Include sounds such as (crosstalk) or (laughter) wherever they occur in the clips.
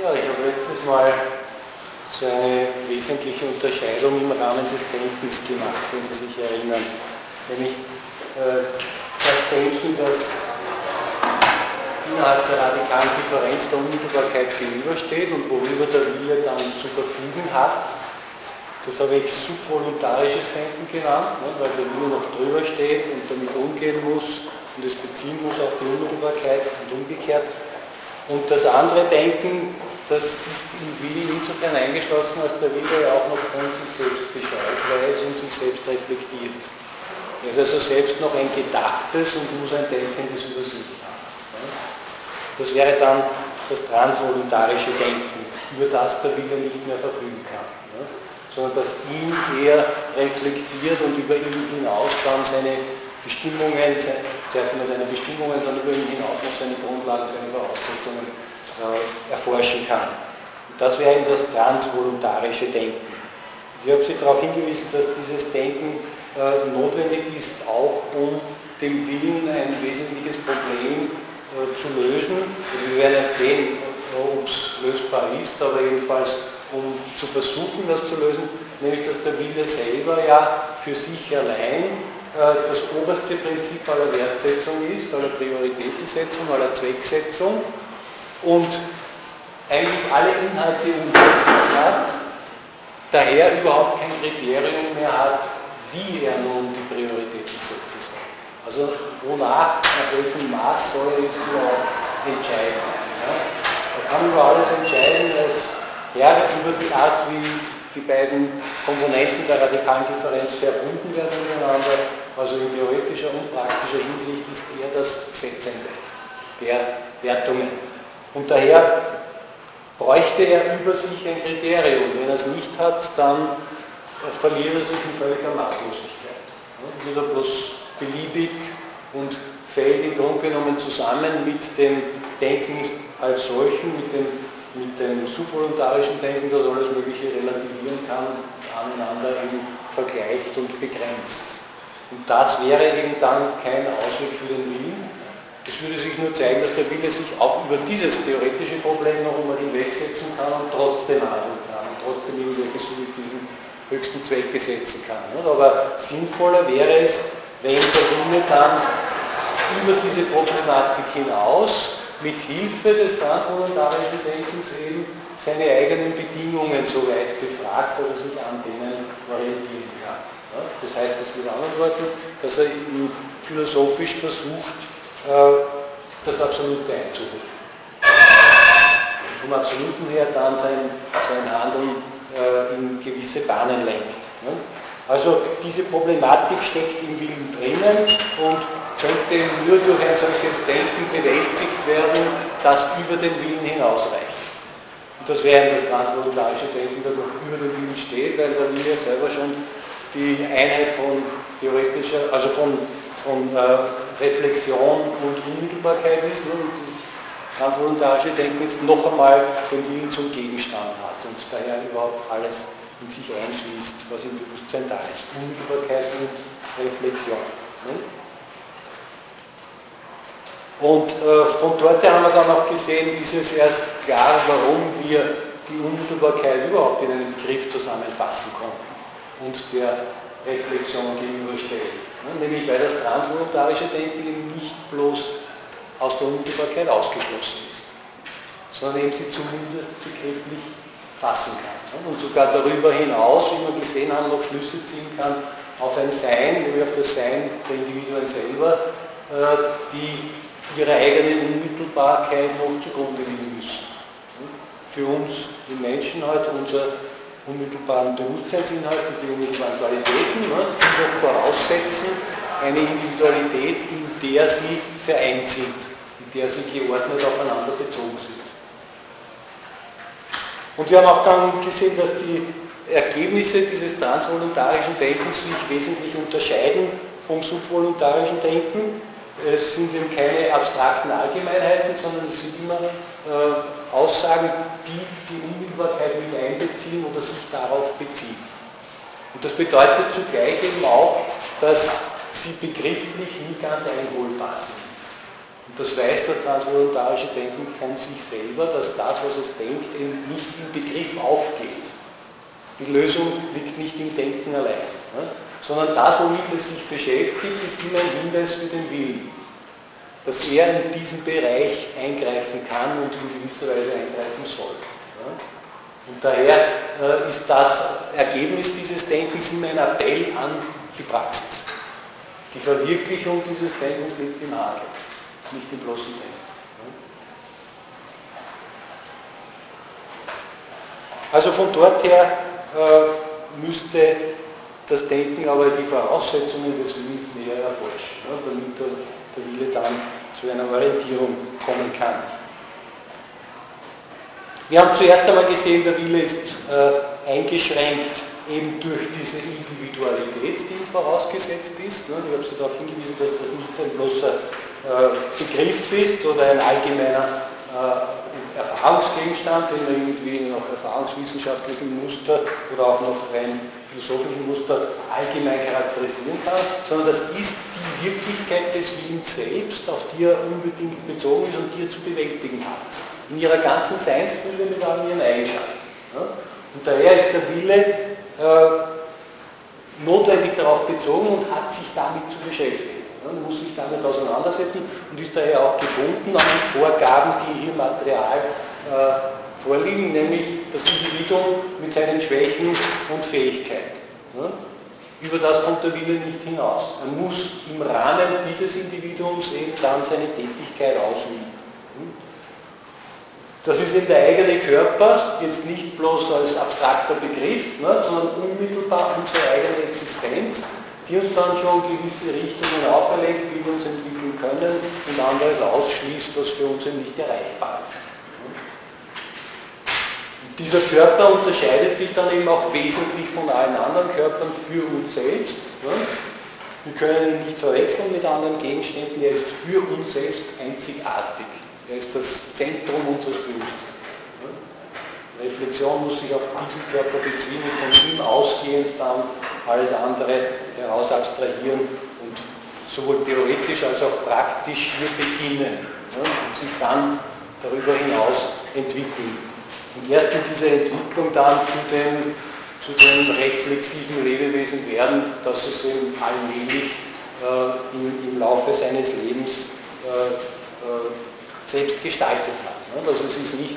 Ja, ich habe letztes Mal so eine wesentliche Unterscheidung im Rahmen des Denkens gemacht, wenn Sie sich erinnern. Nämlich äh, das Denken, das innerhalb der radikalen Differenz der Unmittelbarkeit gegenübersteht und worüber der Wille dann zu verfügen hat. Das habe ich subvoluntarisches Denken genannt, ne, weil der Wille noch drüber steht und damit umgehen muss und es beziehen muss auf die Unmittelbarkeit und umgekehrt. Und das andere Denken, das ist im Willen insofern eingeschlossen, als der Wille ja auch noch von sich selbst Bescheid weiß und sich selbst reflektiert. Er ist also selbst noch ein gedachtes und muss ein Denkendes über sich haben. Das wäre dann das transvoluntarische Denken, über das der Wille nicht mehr verfügen kann. Sondern dass ihn er reflektiert und über ihn hinaus dann seine Bestimmungen, zuerst mal seine Bestimmungen, dann über ihn hinaus noch seine Grundlagen, seine Voraussetzungen äh, erforschen kann. Und das wäre eben das transvoluntarische Denken. Ich habe Sie darauf hingewiesen, dass dieses Denken äh, notwendig ist, auch um dem Willen ein wesentliches Problem äh, zu lösen. Wir werden erst sehen, ob es lösbar ist, aber jedenfalls um zu versuchen, das zu lösen, nämlich dass der Wille selber ja für sich allein äh, das oberste Prinzip aller Wertsetzung ist, aller Prioritätensetzung, aller Zwecksetzung und eigentlich alle Inhalte sich hat, daher überhaupt kein Kriterium mehr hat, wie er nun die Prioritäten setzen soll. Also wonach, nach welchem Maß soll er jetzt überhaupt entscheiden. Ja? Er kann über alles entscheiden als Herr über die Art, wie die beiden Komponenten der radikalen Differenz verbunden werden miteinander also in theoretischer und praktischer Hinsicht ist er das Setzende der Wertungen. Und daher bräuchte er über sich ein Kriterium. Wenn er es nicht hat, dann verliert er sich in völliger Maßlosigkeit. Wird bloß beliebig und fällt im Grunde genommen zusammen mit dem Denken als solchen, mit dem, mit dem subvoluntarischen Denken, das alles Mögliche relativieren kann, aneinander eben vergleicht und begrenzt. Und das wäre eben dann kein Ausweg für den Willen. Es würde sich nur zeigen, dass der Wille sich auch über dieses theoretische Problem noch einmal hinwegsetzen kann und trotzdem handeln kann und trotzdem irgendwelche subjektiven höchsten Zwecke setzen kann. Aber sinnvoller wäre es, wenn der Wille dann über diese Problematik hinaus mit Hilfe des transvoluntarischen Denkens eben seine eigenen Bedingungen so weit befragt, dass er sich an denen orientieren kann. Das heißt, das mit anderen Worten, dass er philosophisch versucht, äh, das Absolute einzuholen. Vom Absoluten her dann sein, sein Handeln äh, in gewisse Bahnen lenkt. Also diese Problematik steckt im Willen drinnen und könnte nur durch ein solches Denken bewältigt werden, das über den Willen hinausreicht. Und das wäre das transvoluntarische Denken, das noch über dem Willen steht, weil der Wille selber schon die Einheit von theoretischer, also von, von äh, Reflexion und Unmittelbarkeit ist und das transvoluntarische Denken jetzt noch einmal den Willen zum Gegenstand hat und daher überhaupt alles in sich einschließt, was im Bewusstsein da ist. Unmittelbarkeit und Reflexion. Ne? Und äh, von dort haben wir dann auch gesehen, ist es erst klar, warum wir die Unmittelbarkeit überhaupt in einem Begriff zusammenfassen konnten und der Reflexion gegenüberstellen. Nämlich weil das transvoluntarische Denken nicht bloß aus der Unmittelbarkeit ausgeschlossen ist, sondern eben sie zumindest begrifflich fassen kann. Und sogar darüber hinaus, wie wir gesehen haben, noch Schlüsse ziehen kann auf ein Sein, nämlich auf das Sein der Individuen selber, äh, die ihre eigene Unmittelbarkeit noch zugrunde liegen müssen. Für uns, die Menschen heute, unser unmittelbaren Bewusstseinsinhalte, die unmittelbaren Qualitäten, ne, die doch voraussetzen eine Individualität, in der sie vereint sind, in der sie geordnet aufeinander bezogen sind. Und wir haben auch dann gesehen, dass die Ergebnisse dieses transvoluntarischen Denkens sich wesentlich unterscheiden vom subvoluntarischen Denken. Es sind eben keine abstrakten Allgemeinheiten, sondern es sind immer äh, Aussagen, die die Unmittelbarkeit mit einbeziehen oder sich darauf beziehen. Und das bedeutet zugleich eben auch, dass sie begrifflich nie ganz einholbar sind. Und das weiß das transvoluntarische Denken von sich selber, dass das, was es denkt, eben nicht im Begriff aufgeht. Die Lösung liegt nicht im Denken allein, ne? Sondern das, womit es sich beschäftigt, ist immer ein Hinweis für den Willen, dass er in diesem Bereich eingreifen kann und in gewisser Weise eingreifen soll. Und daher äh, ist das Ergebnis dieses Denkens immer ein Appell an die Praxis. Die Verwirklichung dieses Denkens liegt im Handeln, nicht im bloßen Denken. Also von dort her äh, müsste das Denken aber die Voraussetzungen des Willens näher erforschen, ne, damit der, der Wille dann zu einer Orientierung kommen kann. Wir haben zuerst einmal gesehen, der Wille ist äh, eingeschränkt eben durch diese Individualität, die ihm vorausgesetzt ist. Ne. Ich habe Sie darauf hingewiesen, dass das nicht ein bloßer äh, Begriff ist oder ein allgemeiner äh, Erfahrungsgegenstand, den man irgendwie nach erfahrungswissenschaftlichen Muster oder auch nach rein philosophischen Muster allgemein charakterisieren kann, sondern das ist die Wirklichkeit des Willens selbst, auf die er unbedingt bezogen ist und die er zu bewältigen hat. In ihrer ganzen Seinsfülle mit allen ihren Eigenschaften. Und daher ist der Wille äh, notwendig darauf bezogen und hat sich damit zu beschäftigen. Man muss sich damit auseinandersetzen und ist daher auch gebunden an die Vorgaben, die hier Material äh, vorliegen, nämlich das Individuum mit seinen Schwächen und Fähigkeiten. Über das kommt der Wille nicht hinaus. Er muss im Rahmen dieses Individuums eben dann seine Tätigkeit ausüben. Das ist eben der eigene Körper, jetzt nicht bloß als abstrakter Begriff, ne, sondern unmittelbar unsere eigene Existenz, die uns dann schon gewisse Richtungen auferlegt, wie wir uns entwickeln können und anderes ausschließt, was für uns nicht erreichbar ist. Dieser Körper unterscheidet sich dann eben auch wesentlich von allen anderen Körpern für uns selbst. Wir können ihn nicht verwechseln mit anderen Gegenständen, er ist für uns selbst einzigartig. Er ist das Zentrum unseres Bewusstseins. Reflexion muss sich auf diesen Körper beziehen und von ihm ausgehend dann alles andere heraus abstrahieren und sowohl theoretisch als auch praktisch hier beginnen ja, und sich dann darüber hinaus entwickeln. Und erst in dieser Entwicklung dann zu dem, zu dem reflexiven Lebewesen werden, dass es eben allmählich äh, im, im, Laufe seines Lebens äh, äh, selbst gestaltet hat. Ja, also es ist nicht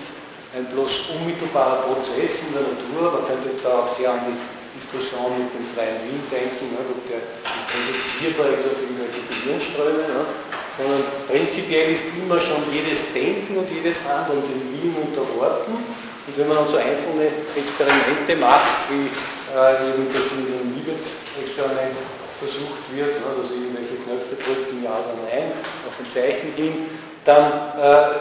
ein bloß unmittelbarer Prozess in der Natur. Man könnte jetzt da auch sehr an die Diskussion mit dem freien Willen denken, ne, ob der produzierbar ist auf irgendwelche Gehirnströme, ne, sondern prinzipiell ist immer schon jedes Denken und jedes Handeln dem Willen unterworfen. Und wenn man dann so einzelne Experimente macht, wie äh, eben das in dem Libet-Experiment versucht wird, ne, dass irgendwelche Knöpfe drücken, ja oder nein, auf ein Zeichen hin, dann äh,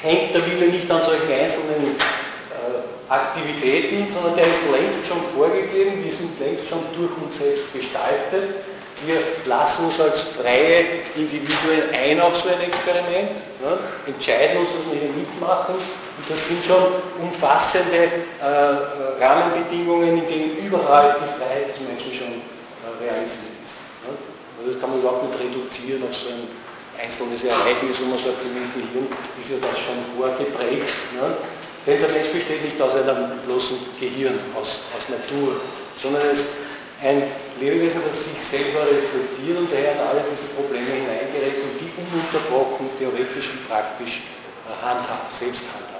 hängt der Wille nicht an solchen einzelnen äh, Aktivitäten, sondern der ist längst schon vorgegeben, wir sind längst schon durch uns selbst gestaltet. Wir lassen uns als freie Individuen ein auf so ein Experiment, ne, entscheiden uns, dass wir hier mitmachen und das sind schon umfassende äh, Rahmenbedingungen, in denen überall die Freiheit des Menschen schon äh, realisiert ist. Ne. Also das kann man überhaupt nicht reduzieren auf so ein einzelnes Ereignis, wo man sagt, im Gehirn ist ja das schon vorgeprägt. Ne? Denn der Mensch besteht nicht aus einem bloßen Gehirn, aus, aus Natur, sondern es ein Lebewesen, das sich selber reflektiert und daher in alle diese Probleme hineingerät und die ununterbrochen theoretisch und praktisch äh, handhabt, selbst handhabt.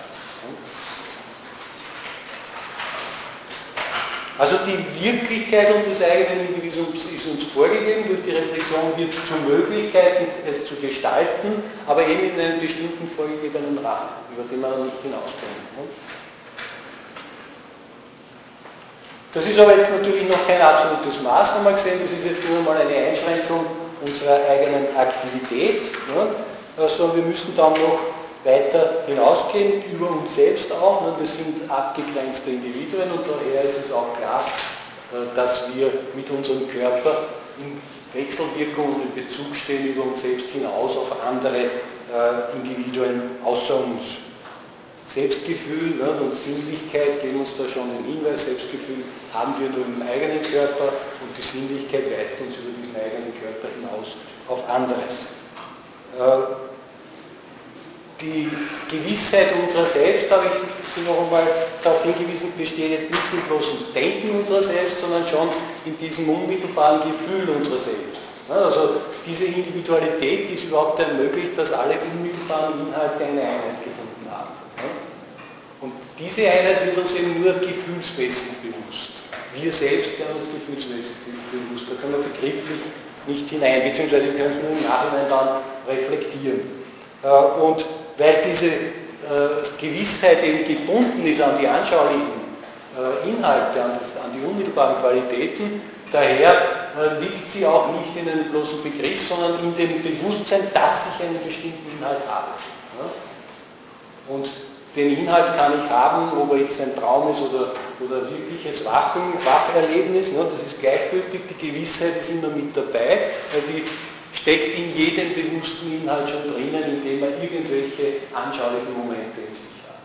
Also die Wirklichkeit unseres eigenen Individuums ist uns vorgegeben, durch die Reflexion wird es zur Möglichkeit, es zu gestalten, aber eben in einem bestimmten vorgegebenen Rahmen, über den man nicht hinauskommt. Ne? Das ist aber jetzt natürlich noch kein absolutes Maß, haben wir gesehen, das ist jetzt nur mal eine Einschränkung unserer eigenen Aktivität, ne? sondern wir müssen dann noch weiter hinausgehen, über uns selbst auch. Ne? Wir sind abgegrenzte Individuen und daher ist es auch klar, äh, dass wir mit unserem Körper in Wechselwirkung und in Bezug stehen über uns selbst hinaus auf andere äh, Individuen außer uns. Selbstgefühl ne, und Sinnlichkeit geben uns da schon einen Hinweis. Selbstgefühl haben wir nur im eigenen Körper und die Sinnlichkeit weist uns über diesen eigenen Körper hinaus auf anderes. Äh, die Gewissheit unserer selbst, habe ich Sie noch einmal darauf hingewiesen, besteht jetzt nicht im bloßen Denken unserer selbst, sondern schon in diesem unmittelbaren Gefühl unserer selbst. Also diese Individualität, die es überhaupt ermöglicht, dass alle unmittelbaren Inhalte eine Einheit gefunden. Und diese Einheit wird uns eben nur gefühlsmäßig bewusst. Wir selbst werden uns gefühlsmäßig bewusst. Da können wir begrifflich nicht hinein, beziehungsweise wir können es nur im Nachhinein dann reflektieren. Äh, und weil diese äh, Gewissheit eben gebunden ist an die anschaulichen äh, Inhalte, an, die unmittelbaren Qualitäten, daher liegt sie auch nicht in einem bloßen Begriff, sondern in dem Bewusstsein, dass ich einen bestimmten Inhalt habe. Und den Inhalt kann ich haben, ob er jetzt ein Traum ist oder, oder wirkliches Wachen, Wacherlebnis, ne, das ist gleichgültig, die Gewissheit ist immer mit dabei, weil die steckt in jedem bewussten Inhalt schon drinnen, indem er irgendwelche anschaulichen Momente in sich hat.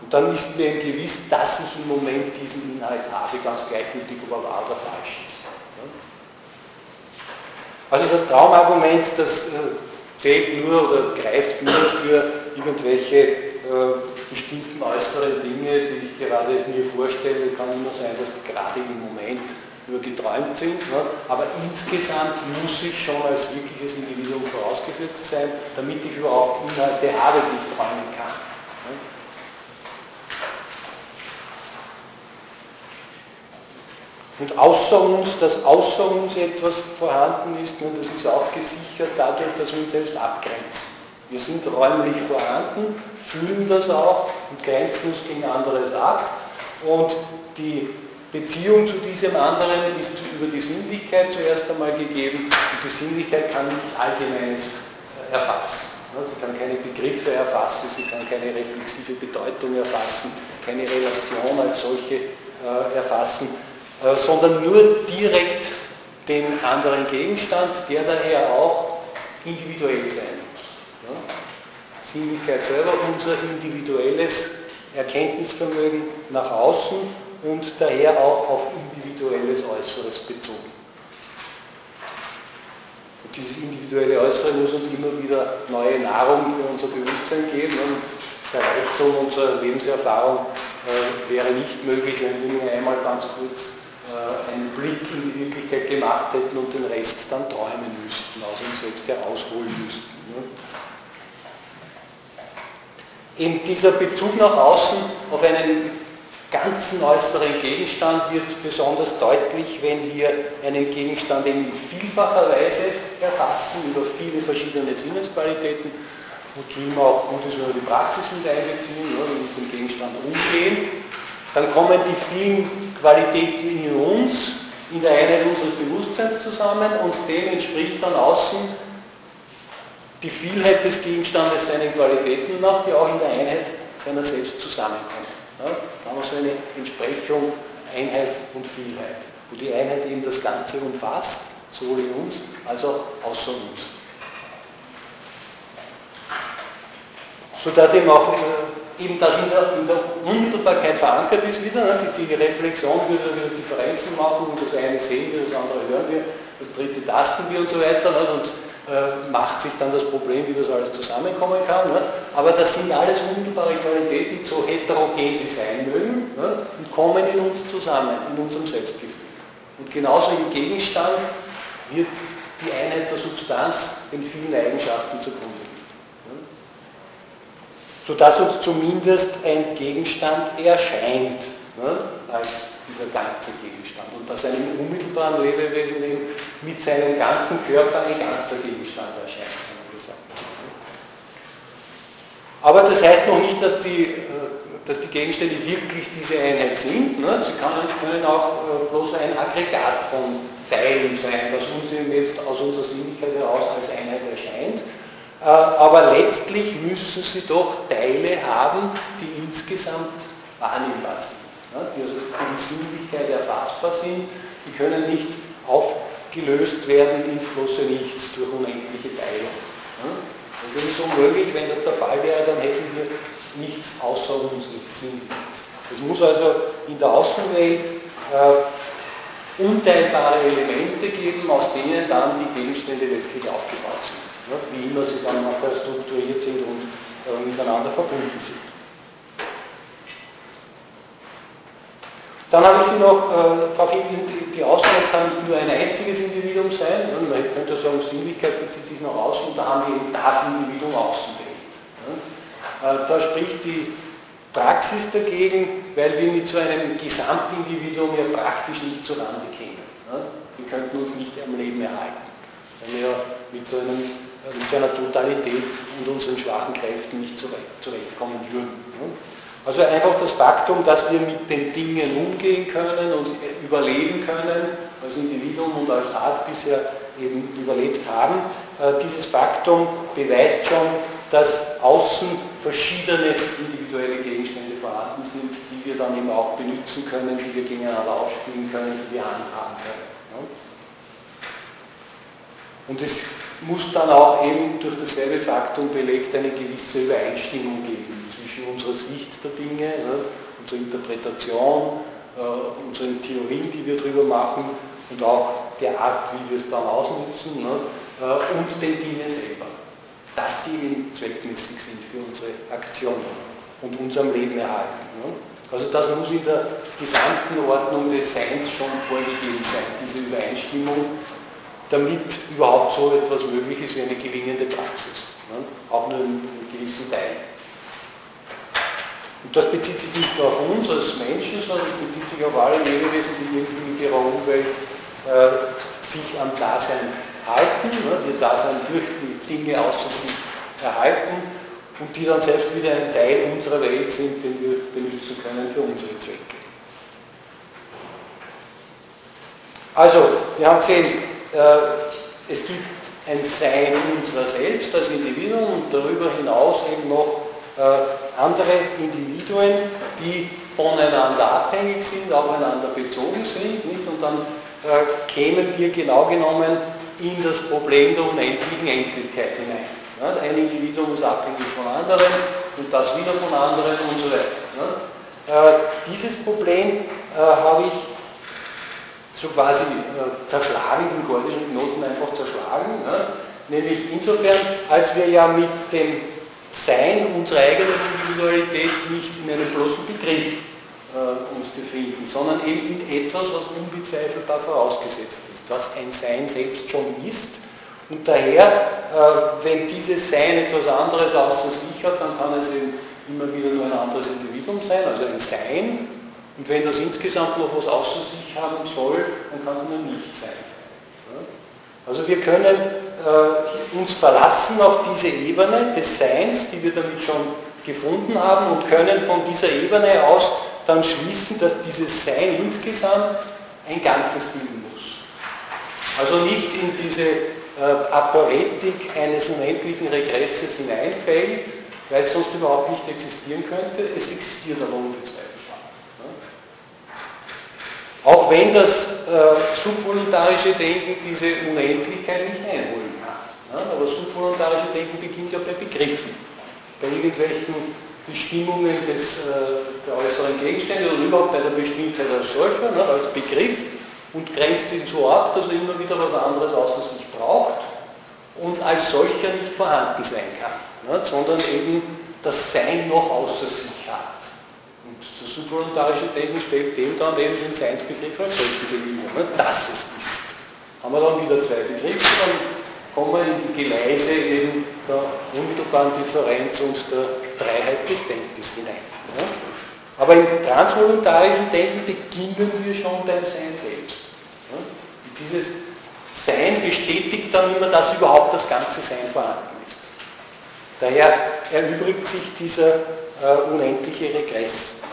Und dann ist mir gewiss, dass ich im Moment diesen Inhalt habe, ganz gleichgültig, ob er wahr oder falsch ist. Also das Traumargument, das äh, zählt nur oder greift nur für irgendwelche äh, bestimmten äußeren Dinge, die ich gerade mir vorstelle, kann immer sein, dass gerade im Moment nur geträumt sind, ne? aber insgesamt muss ich schon als wirkliches Individuum vorausgesetzt sein, damit ich überhaupt Inhalte habe, die ich träumen kann. Ne? Und außer uns, dass außer uns etwas vorhanden ist, und das ist auch gesichert dadurch, dass wir uns selbst abgrenzen. Wir sind räumlich vorhanden, fühlen das auch und grenzen uns gegen anderes ab. Und die Beziehung zu diesem anderen ist über die Sinnlichkeit zuerst einmal gegeben und die Sinnlichkeit kann nichts Allgemeines äh, erfassen. Sie kann keine Begriffe erfassen, sie kann keine reflexive Bedeutung erfassen, keine Relation als solche äh, erfassen, äh, sondern nur direkt den anderen Gegenstand, der daher auch individuell sein muss. Sinnlichkeit selber, unser individuelles Erkenntnisvermögen nach außen und daher auch auf individuelles Äußeres bezogen. Und dieses individuelle Äußere muss uns immer wieder neue Nahrung für unser Bewusstsein geben und der Reichtum unserer Lebenserfahrung äh, wäre nicht möglich, wenn wir nur einmal ganz kurz äh, einen Blick in die Wirklichkeit gemacht hätten und den Rest dann träumen müssten, aus uns selbst herausholen müssten. Ne? In dieser Bezug nach außen auf einen ganzen äußeren Gegenstand wird besonders deutlich, wenn wir einen Gegenstand in vielfacher Weise erfassen, über viele verschiedene Sinnesqualitäten, wozu immer auch gut ist, wenn wir die Praxis mit einbeziehen, wenn wir mit dem Gegenstand umgehen. Dann kommen die vielen Qualitäten in uns, in der Einheit unseres Bewusstseins zusammen und dem entspricht dann außen die Vielheit des Gegenstandes seinen Qualitäten nach, die auch in der Einheit seiner selbst zusammenkommen. Ja, da haben wir so eine Entsprechung Einheit und Vielheit, wo die Einheit eben das Ganze umfasst, sowohl in uns als auch außer uns. Sodass eben auch äh, eben das in der, in der, Unmittelbarkeit verankert ist wieder, ne? die, Reflexion würde wieder Differenzen machen das eine sehen wir, das andere hören wir, das dritte tasten wir und so weiter. Ne? Und äh, macht sich dann das Problem, wie das alles zusammenkommen kann. Ne? Aber das sind alles unmittelbare Qualitäten, so heterogen sie sein mögen, ne? und kommen in uns zusammen, in unserem Selbstgefühl. Und genauso im Gegenstand wird die Einheit der Substanz den vielen Eigenschaften zugrunde liegen. Ne? Sodass uns zumindest ein Gegenstand erscheint ne? als dieser ganze Gegenstand. Und dass einem unmittelbaren Lebewesen mit seinem ganzen Körper ein ganzer Gegenstand erscheint, kann man gesagt. Aber das heißt noch nicht, dass die, äh, dass die Gegenstände wirklich diese Einheit sind. Ne? Sie können auch äh, bloß ein Aggregat von Teilen sein, das uns eben jetzt aus unserer Sinnlichkeit heraus als Einheit erscheint. Äh, aber letztlich müssen sie doch Teile haben, die insgesamt wahrnehmbar sind die also die Sinnlichkeit erfassbar sind. Sie können nicht aufgelöst werden ins bloße Nichts durch unendliche Teilung. Das ist unmöglich, wenn das der Fall wäre, dann hätten wir nichts außer uns, nichts Sinnliches. Es muss also in der Außenwelt äh, unteilbare Elemente geben, aus denen dann die Gegenstände letztlich aufgebaut sind. wie immer sie dann nachher strukturiert sind und äh, miteinander verbunden sind. Dann habe ich Sie noch äh, darauf hingewiesen, die, die Ausnahme kann nicht nur ein einziges Individuum sein. Ja, man könnte sagen, Sinnlichkeit bezieht sich noch aus und da haben wir eben das Individuum Außenwelt. Ja. Äh, da spricht die Praxis dagegen, weil wir mit so einem Gesamtindividuum ja praktisch nicht zurande kämen. Ja. Wir könnten uns nicht am Leben erhalten, weil wir mit so, einem, mit so einer Totalität und unseren schwachen Kräften nicht zurechtkommen würden. Also einfach das Faktum, dass wir mit den Dingen umgehen können und überleben können, als Individuum und als Art bisher eben überlebt haben, äh, dieses Faktum beweist schon, dass außen verschiedene individuelle Gegenstände vorhanden sind, die wir dann eben auch benutzen können, die wir gegeneinander ausspielen können, die wir handhaben können. Und es muss dann auch eben durch dasselbe Faktum belegt eine gewisse Übereinstimmung geben zwischen unserer Sicht der Dinge, ne, unserer Interpretation, äh, unseren Theorien, die wir darüber machen und auch der Art, wie wir es dann ausnutzen ne, äh, und den Dingen selber. Dass die eben zweckmäßig sind für unsere Aktionen und unserem Leben erhalten. Ne. Also das muss in der gesamten Ordnung des Seins schon vorgegeben sein, diese Übereinstimmung, damit überhaupt so etwas möglich ist wie eine gelingende Praxis. Ne? Auch nur in, in gewissen Teilen. Und das bezieht sich nicht nur auf uns als Menschen, sondern es bezieht sich auf alle Lebewesen, die irgendwie mit ihrer Umwelt äh, sich am Dasein halten, ne, ihr Dasein durch die Dinge außer sich erhalten und die dann selbst wieder ein Teil unserer Welt sind, den wir benutzen können für unsere Zwecke. Also, wir haben gesehen, es gibt ein Sein unserer selbst als Individuum und darüber hinaus eben noch äh, andere Individuen, die voneinander abhängig sind, aufeinander bezogen sind. Nicht? Und dann äh, kämen wir genau genommen in das Problem der unendlichen Endlichkeit hinein. Ein Individuum ist abhängig von anderen und das wieder von anderen und so weiter. Äh, dieses Problem äh, habe ich so quasi äh, zerschlagen, den gordischen Knoten einfach zerschlagen. Ja. Nämlich insofern, als wir ja mit dem sein, unsere eigene Individualität nicht in einem bloßen Begriff äh, uns befinden, sondern eben in etwas, was unbezweifelbar vorausgesetzt ist, was ein Sein selbst schon ist. Und daher, äh, wenn dieses Sein etwas anderes außer sich hat, dann kann es eben immer wieder nur ein anderes Individuum sein, also ein Sein. Und wenn das insgesamt noch was außer sich haben soll, dann kann es nur nicht sein. Also wir können äh, uns verlassen auf diese Ebene des Seins, die wir damit schon gefunden haben und können von dieser Ebene aus dann schließen, dass dieses Sein insgesamt ein Ganzes bilden muss. Also nicht in diese äh, Aporetik eines unendlichen Regresses hineinfällt, weil es sonst überhaupt nicht existieren könnte. Es existiert aber unbezweifelt. Auch wenn das äh, subvoluntarische Denken diese Unendlichkeit nicht einholen kann. Ja? Aber subvoluntarische Denken beginnt ja bei Begriffen, bei irgendwelchen Bestimmungen des, äh, der äußeren Gegenstände oder überhaupt bei der Bestimmtheit als solcher, ne, als Begriff und grenzt ihn so ab, dass er immer wieder was anderes außer sich braucht und als solcher nicht vorhanden sein kann, ne, sondern eben das Sein noch außer sich das subvoluntarische Denken stellt dem dann eben den Seinsbegriff als solchen gegenüber, dass es ist. Haben wir dann wieder zwei Begriffe, dann kommen wir in die Geleise eben der unmittelbaren Differenz und der Dreiheit des Denkens hinein. Ne? Aber im transvoluntarischen Denken beginnen wir schon beim Sein selbst. Und dieses Sein bestätigt dann immer, dass überhaupt das ganze Sein vorhanden ist. Daher erübrigt sich dieser äh, unendliche Regress.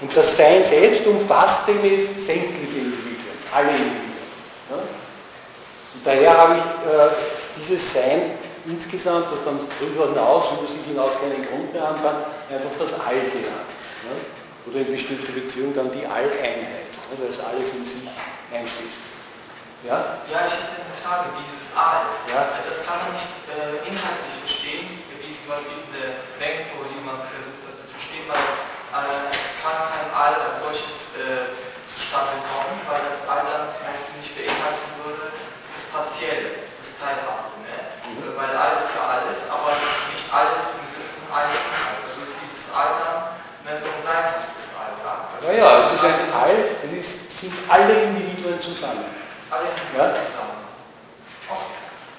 Und das Sein selbst umfasst jetzt sämtliche Individuen, alle Individuen. Ja? Und daher habe ich äh, dieses Sein insgesamt, das dann darüber hinaus, über sich hinaus keinen Grund mehr haben kann, einfach das All genannt. Ja? Oder in bestimmter Beziehung dann die Alleinheit, ja? weil es alles in sich einschließt. Ja? ja, ich hätte eine Frage, dieses All, ja? das kann man nicht äh, inhaltlich verstehen, wie zum Beispiel in der Denktheorie jemand versucht, das zu verstehen, weil äh, kann kein All als solches äh, zustande kommen, weil das All dann zum Beispiel nicht beinhalten würde, das Partielle, das Teilhabe. Ne? Mhm. Weil All ist ja alles, aber nicht alles im Sinne von All. Also ist dieses All dann mehr ne, so ein seinhaftes All. Ja? Also naja, es ist ein All, es ist, sind alle Individuen zusammen. Alle Individuen ja? zusammen.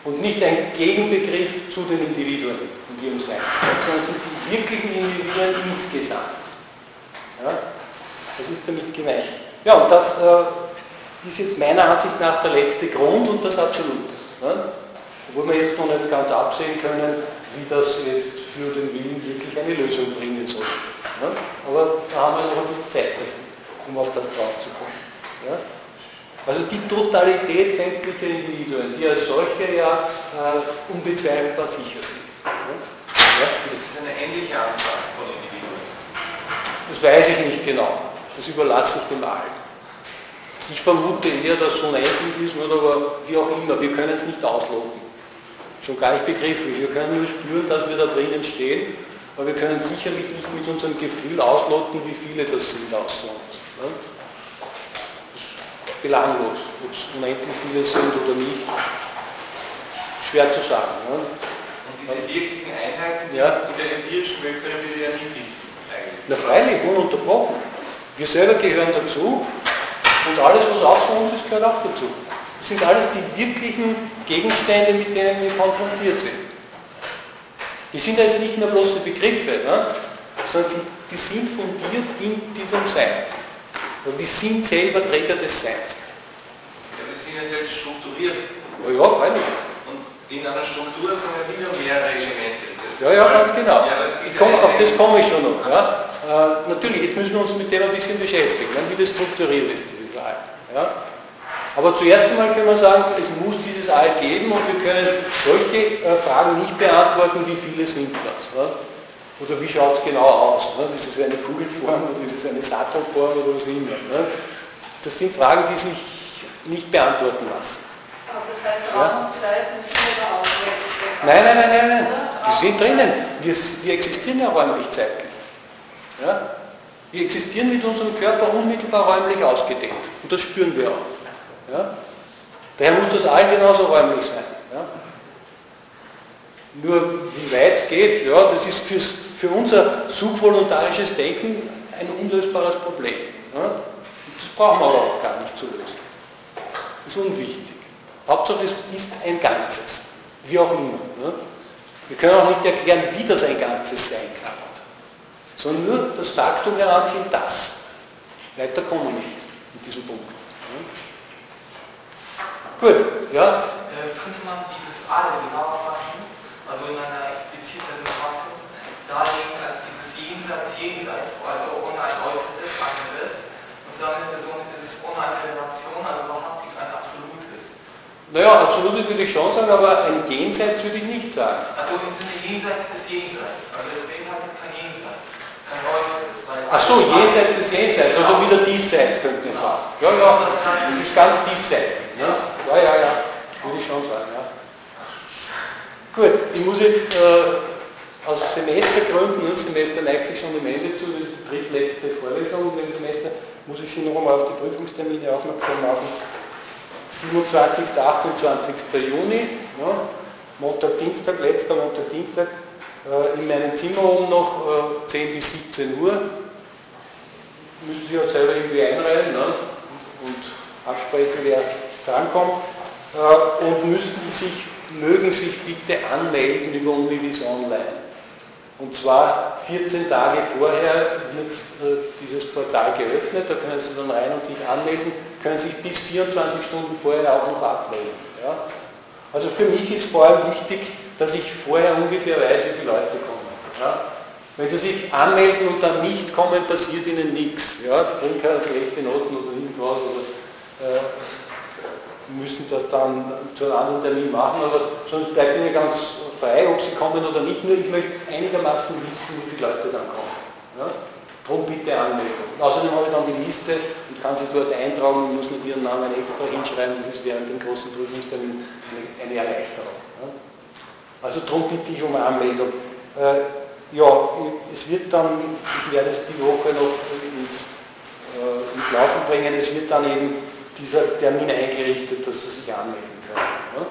Und nicht ein Gegenbegriff zu den Individuen in ihrem Sein, sondern sind die wirklichen Individuen insgesamt. Ja? Das ist damit gemeint. Ja, und das äh, ist jetzt meiner Ansicht nach der letzte Grund und das Absolute. Ja? Obwohl wir jetzt noch nicht ganz absehen können, wie das jetzt für den Willen wirklich eine Lösung bringen sollte. Ja? Aber da haben wir noch die Zeit dafür, um auf das draufzukommen. Ja? Also die Totalität sämtlicher Individuen, die als solche ja äh, unbezweifelbar sicher sind. Ja? Das ist eine ähnliche Individuen. Das weiß ich nicht genau. Das überlasse ich dem allen. Ich vermute eher, dass es unendlich ist, aber wie auch immer, wir können es nicht ausloten. Schon gar nicht begrifflich. Wir können nur spüren, dass wir da drinnen stehen, aber wir können sicherlich nicht mit unserem Gefühl ausloten, wie viele das sind außer uns. Ne? belanglos, ob es unendlich viele sind oder nicht. Schwer zu sagen. Ne? Und diese wirklichen Einheiten, ja. in der empirischen Welt können wir ja nicht. Na freilich, ununterbrochen. Wir selber gehören dazu und alles, was außer uns ist, gehört auch dazu. Das sind alles die wirklichen Gegenstände, mit denen wir konfrontiert sind. Die sind also nicht nur bloße Begriffe, ne? sondern die, die sind fundiert in diesem Sein. Und die sind selber Träger des Seins. Ja, die sind ja selbst strukturiert. Ja, ja, freilich. Und in einer Struktur sind ja wieder mehrere Elemente. Ja, ja, ganz genau. Ja, komm, auf das komme ich schon noch. Ja? Äh, natürlich, jetzt müssen wir uns mit dem ein bisschen beschäftigen, ne? wie das strukturiert ist, dieses All. Ja? Aber zuerst einmal können wir sagen, es muss dieses All geben und wir können solche äh, Fragen nicht beantworten, wie viele sind das. Ja? Oder wie schaut es genau aus? Ne? Ist es eine Kugelform oder ist es eine Saturnform oder was immer? Ne? Das sind Fragen, die sich nicht beantworten lassen. Aber das heißt, Raum und Zeit müssen wir auch Nein, nein, nein, nein, nein. Die sind drinnen. Wir, wir existieren ja räumlich zeitlich. Ja? Wir existieren mit unserem Körper unmittelbar räumlich ausgedehnt. Und das spüren wir auch. Ja? Daher muss das All genauso räumlich sein. Ja? Nur wie weit es geht, ja, das ist fürs, für unser subvoluntarisches Denken ein unlösbares Problem. Ja? Das brauchen wir aber auch gar nicht zu lösen. Das ist unwichtig. Hauptsache es ist ein Ganzes. Wie auch immer. Ja? Wir können auch nicht erklären, wie das ein Ganzes sein kann. Sondern nur das Faktum heranziehen, das. Weiter kommen wir nicht in diesem Punkt. Gut, ja? Äh, könnte man dieses Alle genauer fassen? Also in einer expliziteren Fassung darlegen als dieses Jenseits, Jenseits, also ohne ein äußeres, anderes. Und sagen wir so mit dieses ohne eine Relation, also wahrhaftig ein absolutes. Naja, absolutes würde ich schon sagen, aber ein Jenseits würde ich nicht sagen. Also im Sinne Jenseits des Jenseits. Also es beinhaltet kein Jenseits, kein äußeres. Ach so, Jenseits des Jenseits, also wieder diesseits könnte ich sagen. Ja, ja, das ist ganz diesseits. Ne? Ja, ja, ja, würde ich schon sagen. Ja. Gut, ich muss jetzt äh, aus Semestergründen, das ne, Semester neigt sich schon dem Ende zu, das ist die drittletzte Vorlesung im Semester, muss ich Sie noch einmal auf die Prüfungstermine aufmerksam machen. 27. 28. Juni, ja, Montag, Dienstag, letzter Montag, Dienstag, in meinem Zimmer oben noch äh, 10 bis 17 Uhr. Müssen Sie auch selber irgendwie einreihen ne? und absprechen, wer drankommt. Äh, und müssten sich mögen sich bitte anmelden über Univis Online. Und zwar 14 Tage vorher wird äh, dieses Portal geöffnet, da können Sie dann rein und sich anmelden, können sich bis 24 Stunden vorher auch noch abmelden. Ja? Also für mich ist vor allem wichtig, dass ich vorher ungefähr weiß, wie viele Leute kommen. Ja? Wenn Sie sich anmelden und dann nicht kommen, passiert Ihnen nichts. Ja? Sie kriegen keine schlechte Noten oder irgendwas. Oder, äh, müssen das dann zu einem anderen Termin machen, aber sonst bleibt Ihnen ganz frei, ob Sie kommen oder nicht. Nur ich möchte einigermaßen wissen, wie viele Leute dann kommen. Ja? Drum bitte anmelden. Außerdem habe ich dann die Liste und kann sie dort eintragen und muss nicht Ihren Namen extra hinschreiben. Das ist während dem großen Prüfungstermin eine, eine Erleichterung. Ja? Also darum bitte ich um Anmeldung. Äh, ja, es wird dann, ich werde es die Woche noch ins, äh, ins Laufen bringen, es wird dann eben dieser Termin eingerichtet, dass Sie sich anmelden können.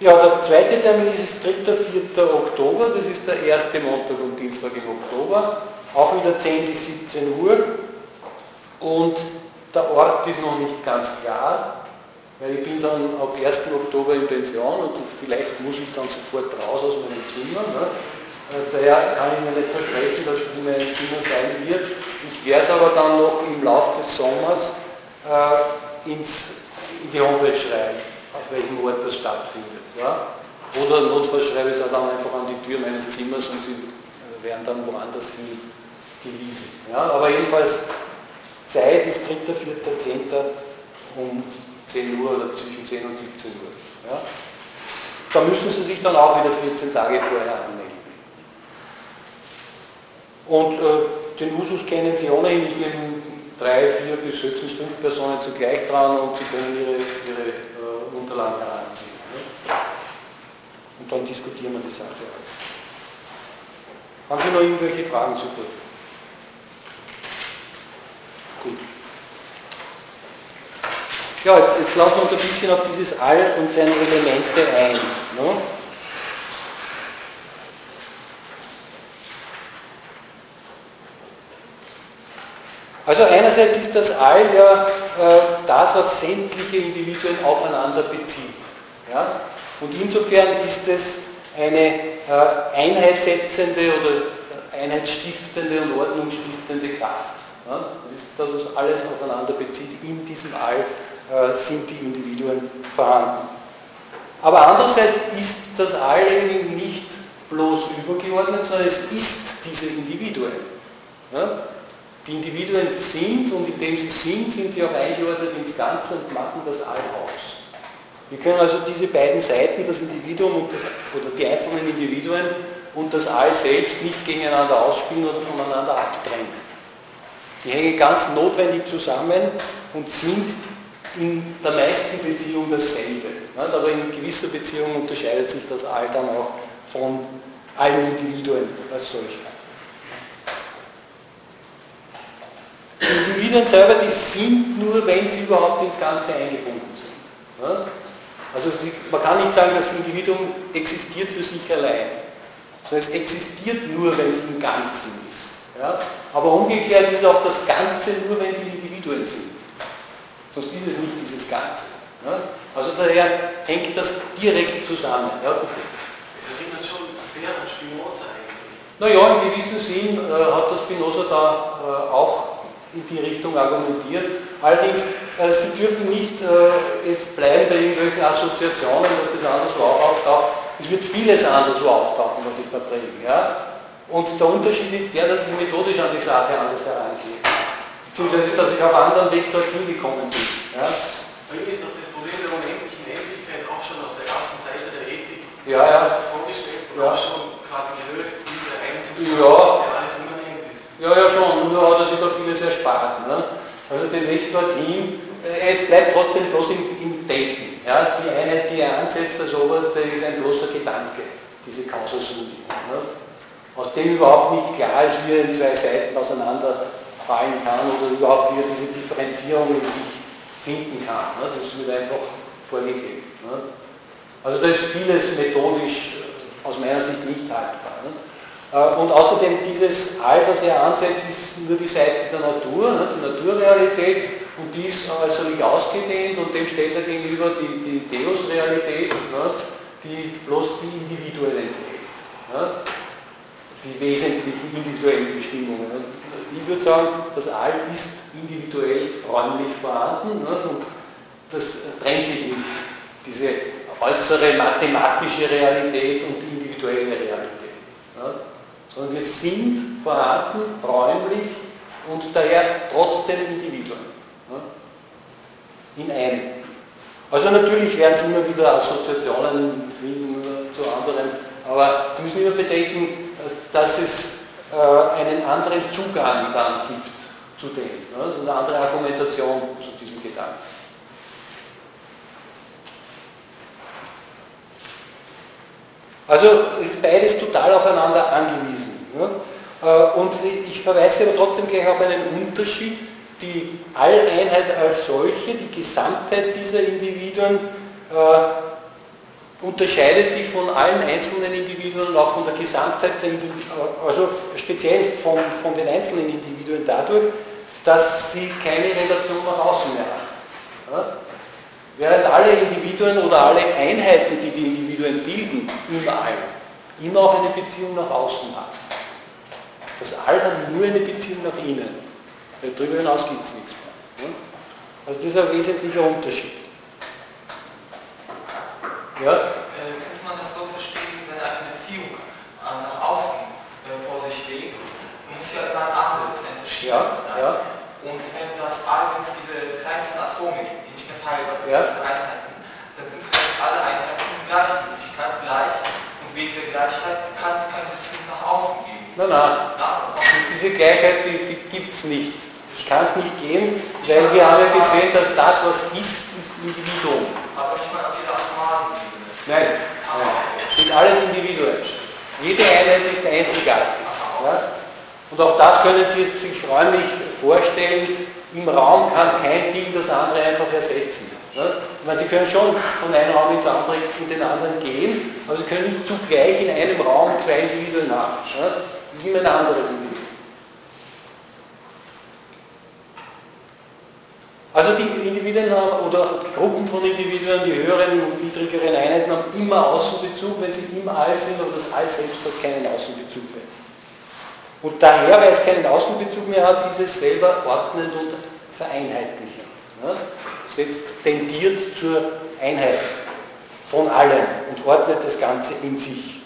Ja, der zweite Termin ist 3. 4. Oktober, das ist der erste Montag und Dienstag im Oktober. auch wieder 10 bis 17 Uhr und der Ort ist noch nicht ganz klar, weil ich bin dann ab 1. Oktober in Pension und vielleicht muss ich dann sofort raus aus meinem Zimmer. Ne? Äh, daher kann ich mir nicht versprechen, dass es in meinem Zimmer sein wird. Ich werde es aber dann noch im Laufe des Sommers äh, ins, in die Homepage schreiben, auf welchem Ort das stattfindet. Ja? Oder notfalls schreibe ich es auch dann einfach an die Tür meines Zimmers und sie werden dann woanders hin gewiesen. Ja? Aber jedenfalls Zeit ist 3., 4., 10. um 10 Uhr oder zwischen 10 und 17 Uhr. Ja? Da müssen Sie sich dann auch wieder 14 Tage vorher anmelden. Und äh, den Usus kennen Sie ohnehin, ich gebe drei, vier bis höchstens fünf Personen zugleich dran und Sie können Ihre, ihre äh, Unterlagen heranziehen. Ne? Und dann diskutieren wir die Sache. Haben Sie noch irgendwelche Fragen? Super. Gut. Ja, jetzt, jetzt laufen wir uns ein bisschen auf dieses All und seine Elemente ein. Ne? Also einerseits ist das All ja äh, das, was sämtliche Individuen aufeinander bezieht. Ja? Und insofern ist es eine äh, einheitssetzende oder einheitsstiftende und ordnungsstiftende Kraft. Ja? Das ist das, was alles aufeinander bezieht. In diesem All äh, sind die Individuen vorhanden. Aber andererseits ist das All eben nicht bloß übergeordnet, sondern es ist diese Individuen. Ja? Die Individuen sind und indem sie sind, sind sie auch eingeordnet ins Ganze und machen das All aus. Wir können also diese beiden Seiten, das Individuum und das, oder die einzelnen Individuen und das All selbst nicht gegeneinander ausspielen oder voneinander abtrennen. Die hängen ganz notwendig zusammen und sind in der meisten Beziehung dasselbe. Aber in gewisser Beziehung unterscheidet sich das All dann auch von allen Individuen als solcher. Die Individuen selber, die sind nur, wenn sie überhaupt ins Ganze eingebunden sind. Also man kann nicht sagen, das Individuum existiert für sich allein, sondern es existiert nur, wenn es im Ganzen ist. Aber umgekehrt ist auch das Ganze nur, wenn die Individuen sind. Sonst ist es nicht dieses Ganze. Ja? Also daher hängt das direkt zusammen. Ja. Es erinnert schon sehr an Spinoza eigentlich. Naja, in gewissem Sinn äh, hat das Spinoza da äh, auch in die Richtung argumentiert. Allerdings, äh, Sie dürfen nicht äh, jetzt bleiben bei irgendwelchen Assoziationen, dass das anderswo auch auftaucht. Es wird vieles anderswo auftauchen, was ich da bringe. Ja? Und der Unterschied ist der, dass ich methodisch an die Sache anders herangehe. Beziehungsweise, dass ich auf anderen Weg dorthin gekommen bin. Ja? ist doch das Problem der unendlichen Endlichkeit auch schon auf der ersten Seite der Ethik ja, ja. das vorgestellt und ja. auch schon quasi gelöst, wie der Einzug ja. Ja, ja schon, nur hat er sich da vieles erspart. Ne? Also den Weg dorthin, äh, es bleibt trotzdem bloß im, im Denken. Ja? Die Einheit, die er ansetzt, das oberste ist ein bloßer Gedanke, diese Causa. Ne? Aus dem überhaupt nicht klar ist, wie er in zwei Seiten auseinanderfallen kann oder überhaupt wie er diese Differenzierung in sich finden kann. Ne? Das wird einfach vorgegeben. Ne? Also da ist vieles methodisch äh, aus meiner Sicht nicht haltbar. Ne? Äh, und außerdem dieses All, das er ansetzt, ist nur die Seite der Natur, die Naturrealität und die ist also nicht ausgedehnt und dem stellt er gegenüber die, die Deus-Realität, die bloß die Individuen enthält. Die wesentlichen individuellen Bestimmungen. Ich würde sagen, das All ist individuell räumlich vorhanden und das trennt sich nicht, diese äußere mathematische Realität und individuelle Realität sondern wir sind vorhanden, räumlich und daher trotzdem Individuen. In einem. Also natürlich werden Sie immer wieder Assoziationen zu anderen, aber Sie müssen immer bedenken, dass es äh, einen anderen Zugang dann gibt zu dem, eine andere Argumentation zu diesem Gedanken. Also ist beides total aufeinander angewiesen. Äh, und ich verweise aber trotzdem gleich auf einen Unterschied. Die Alleinheit als solche, die Gesamtheit dieser Individuen, äh, unterscheidet sich von allen einzelnen Individuen und auch von der Gesamtheit, also speziell von, von den einzelnen Individuen dadurch, dass sie keine Relation nach außen mehr haben. Ja? Während alle Individuen oder alle Einheiten, die die Individuen bilden, im All, immer auch eine Beziehung nach außen haben. Das All hat nur eine Beziehung nach innen. Darüber hinaus gibt es nichts mehr. Also das ist ein wesentlicher Unterschied. Ja? Äh, könnte man das so verstehen, wenn eine Beziehung äh, nach außen äh, vor sich steht, muss ja immer ein anderes, ein verschiedenes sein. Ja. Und wenn das All, wenn es diese kleinsten Atome gibt, die nicht mehr teilbar sind, ja. Einheiten, dann sind vielleicht alle Einheiten in Gleichgültigkeit gleich und wegen der Gleichheit kann es keine Beziehung nach außen geben. Nein, nein. Na, diese Gleichheit, die, die gibt es nicht. Das kann es nicht geben, weil wir haben ja gesehen, dass das, was ist, ist Individuum. Aber jeder atomaren Nein, sind alles Individuen. Jede Einheit ist einzigartig. Ja? Und auch das können Sie sich räumlich vorstellen. Im Raum kann kein Ding das andere einfach ersetzen. Ja? Meine, Sie können schon von einem Raum ins andere, in den anderen gehen, aber Sie können nicht zugleich in einem Raum zwei Individuen haben. Ja? Das ist immer ein anderes Individuum. Also die Individuen oder Gruppen von Individuen, die höheren und niedrigeren Einheiten haben immer Außenbezug, wenn sie im All sind, aber das All selbst hat keinen Außenbezug mehr. Und daher, weil es keinen Außenbezug mehr hat, ist es selber ordnend und vereinheitlichend. Ne? Es tendiert zur Einheit von allen und ordnet das Ganze in sich.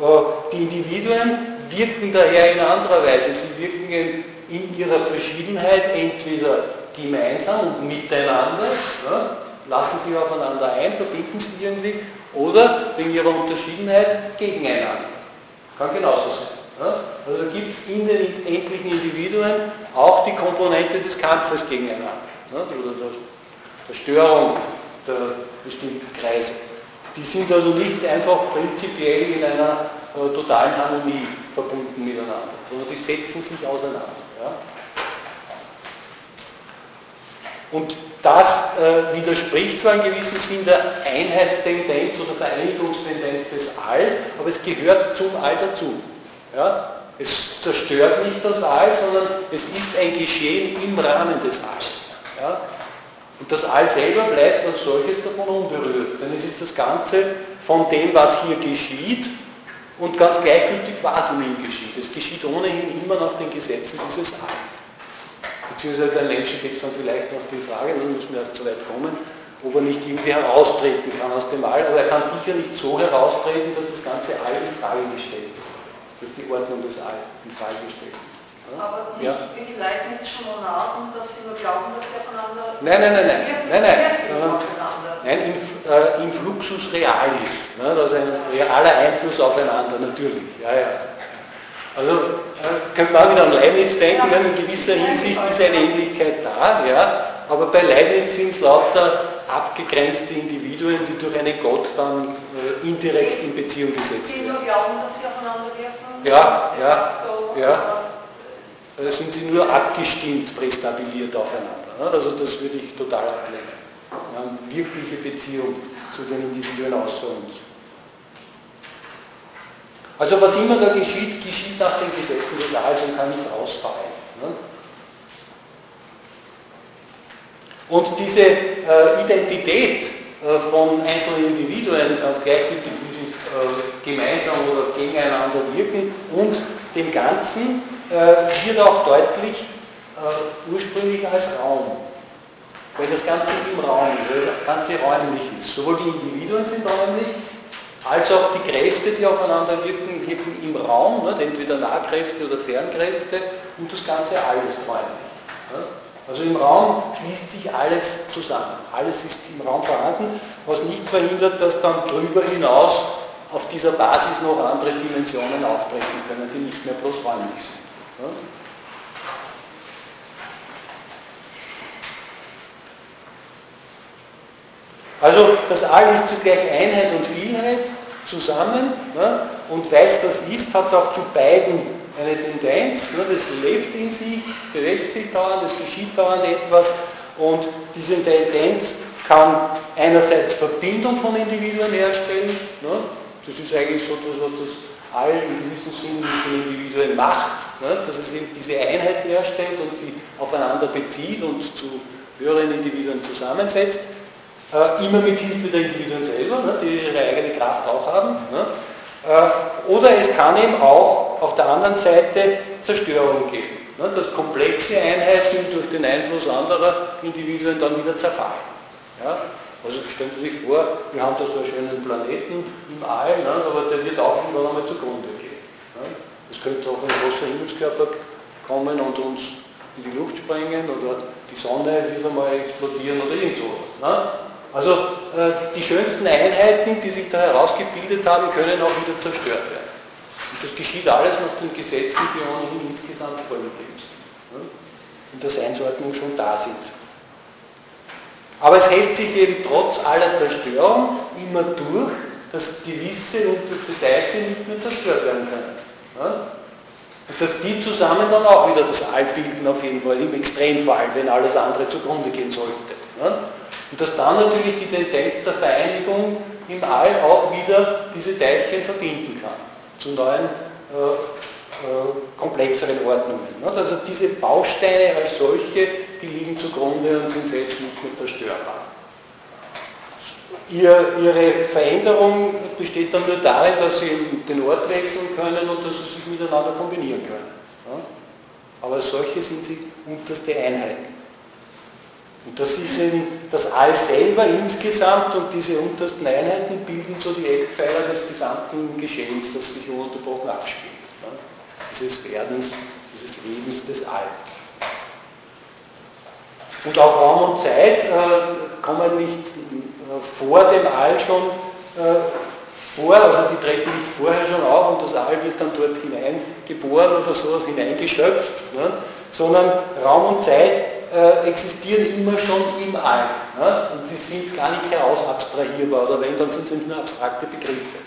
Äh, die Individuen wirken daher in anderer Weise. Sie wirken in ihrer Verschiedenheit entweder gemeinsam und miteinander, ja, lassen sich aufeinander ein, verbinden sich irgendwie, oder wegen ihrer Unterschiedenheit gegeneinander. Kann genauso sein. Ja. Also gibt es in den endlichen Individuen auch die Komponente des Kampfes gegeneinander, ja, oder der Störung der bestimmten Kreise. Die sind also nicht einfach prinzipiell in einer äh, totalen Harmonie verbunden miteinander, sondern die setzen sich auseinander. Ja. Und das äh, widerspricht zwar in gewissem Sinn der Einheitstendenz oder Vereinigungstendenz des All, aber es gehört zum All dazu. Ja? Es zerstört nicht das All, sondern es ist ein Geschehen im Rahmen des All. Ja? Und das All selber bleibt als solches davon unberührt, denn es ist das Ganze von dem, was hier geschieht und ganz gleichgültig, was in ihm geschieht. Es geschieht ohnehin immer nach den Gesetzen dieses All. Beziehungsweise bei Menschen gibt es dann vielleicht noch die Frage, nun müssen wir erst so weit kommen, ob er nicht irgendwie heraustreten kann aus dem All, aber er kann sicher nicht so heraustreten, dass das ganze All in Frage gestellt ist, dass die Ordnung des All in Frage gestellt ist. Aber nicht ja. wie die Leibnizschen Monaden, dass sie nur glauben, dass sie aufeinander... Nein, nein, nein, nein, nein, nein, sondern, nein in, äh, in Fluxus realis, ne, das ist ein realer Einfluss aufeinander, natürlich, ja, ja. Also äh, könnte man wieder an Leibniz denken, in gewisser Hinsicht ist eine Ähnlichkeit da, ja, aber bei Leibniz sind es lauter abgegrenzte Individuen, die durch einen Gott dann äh, indirekt in Beziehung gesetzt werden. Die nur glauben, dass sie aufeinander wirken? Ja, ja, ja. Da sind sie nur abgestimmt, prästabiliert aufeinander. Ne? Also das würde ich total ablehnen. Wir haben wirkliche Beziehung zu den Individuen außer uns. Also was immer da geschieht, geschieht nach den Gesetzen des Alls und kann nicht ausfallen. Ne? Und diese äh, Identität äh, von einzelnen Individuen, ganz gleichgültig, wie sie äh, gemeinsam oder gegeneinander wirken, und dem Ganzen äh, wird auch deutlich äh, ursprünglich als Raum. Weil das Ganze im Raum weil das Ganze räumlich ist. Sowohl die Individuen sind räumlich, als auch die Kräfte, die aufeinander wirken, wirken im Raum, ne, entweder Nahkräfte oder Fernkräfte und das Ganze alles räumlich. Also im Raum schließt sich alles zusammen. Alles ist im Raum vorhanden, was nicht verhindert, dass dann darüber hinaus auf dieser Basis noch andere Dimensionen auftreten können, die nicht mehr bloß räumlich sind. Also das All ist zugleich Einheit und Vielheit zusammen ne? und weil es das ist, hat es auch zu beiden eine Tendenz, ne? das lebt in sich, bewegt sich dauernd, es geschieht dauernd etwas und diese Tendenz kann einerseits Verbindung von Individuen herstellen, ne? das ist eigentlich so das, was das All in gewissem Sinne mit den Individuen macht, ne? dass es eben diese Einheit herstellt und sie aufeinander bezieht und zu höheren Individuen zusammensetzt, äh, immer mit Hilfe der Individuen selber, ne? die ihre eigene Kraft auch haben. Ne? Äh, oder es kann eben auch auf der anderen Seite Zerstörung geben, ne? dass komplexe Einheiten durch den Einfluss anderer Individuen dann wieder zerfallen. Ja? Also stellt sich vor, wir haben da so einen schönen Planeten im All, ne, aber der wird auch irgendwann einmal zugrunde gehen. Ne. Es könnte auch ein großer Himmelskörper kommen und uns in die Luft sprengen oder die Sonne wieder mal explodieren oder irgend so. Ne. Also äh, die schönsten Einheiten, die sich da herausgebildet haben, können auch wieder zerstört werden. Und das geschieht alles nach den Gesetzen, die ohnehin insgesamt vorgegeben sind. Ne, in der Seinsordnung schon da sind. Aber es hält sich eben trotz aller Zerstörung immer durch, dass gewisse unterste Teilchen nicht mehr zerstört werden können. Ja? Und dass die zusammen dann auch wieder das All bilden, auf jeden Fall, im Extremfall, wenn alles andere zugrunde gehen sollte. Ja? Und dass dann natürlich die Tendenz der Vereinigung im All auch wieder diese Teilchen verbinden kann zu neuen äh, äh, komplexeren Ordnungen. Also diese Bausteine als solche die liegen zugrunde und sind selbst nicht mehr zerstörbar. Ihr, ihre Veränderung besteht dann nur darin, dass sie den Ort wechseln können und dass sie sich miteinander kombinieren können. Ja? Aber als solche sind sie unterste Einheiten. Und das ist eben das All selber insgesamt und diese untersten Einheiten bilden so die Eckpfeiler des gesamten Geschehens, das sich ununterbrochen abspielt. Ja? Dieses Werdens, dieses Lebens des All. Und auch Raum und Zeit äh, kommen nicht äh, vor dem All schon äh, vor, also die treten nicht vorher schon auf und das All wird dann dort hineingeboren oder sowas hineingeschöpft, ne? sondern Raum und Zeit äh, existieren immer schon im All. Ne? Und sie sind gar nicht herausabstrahierbar oder wenn, dann sind sie nur abstrakte Begriffe.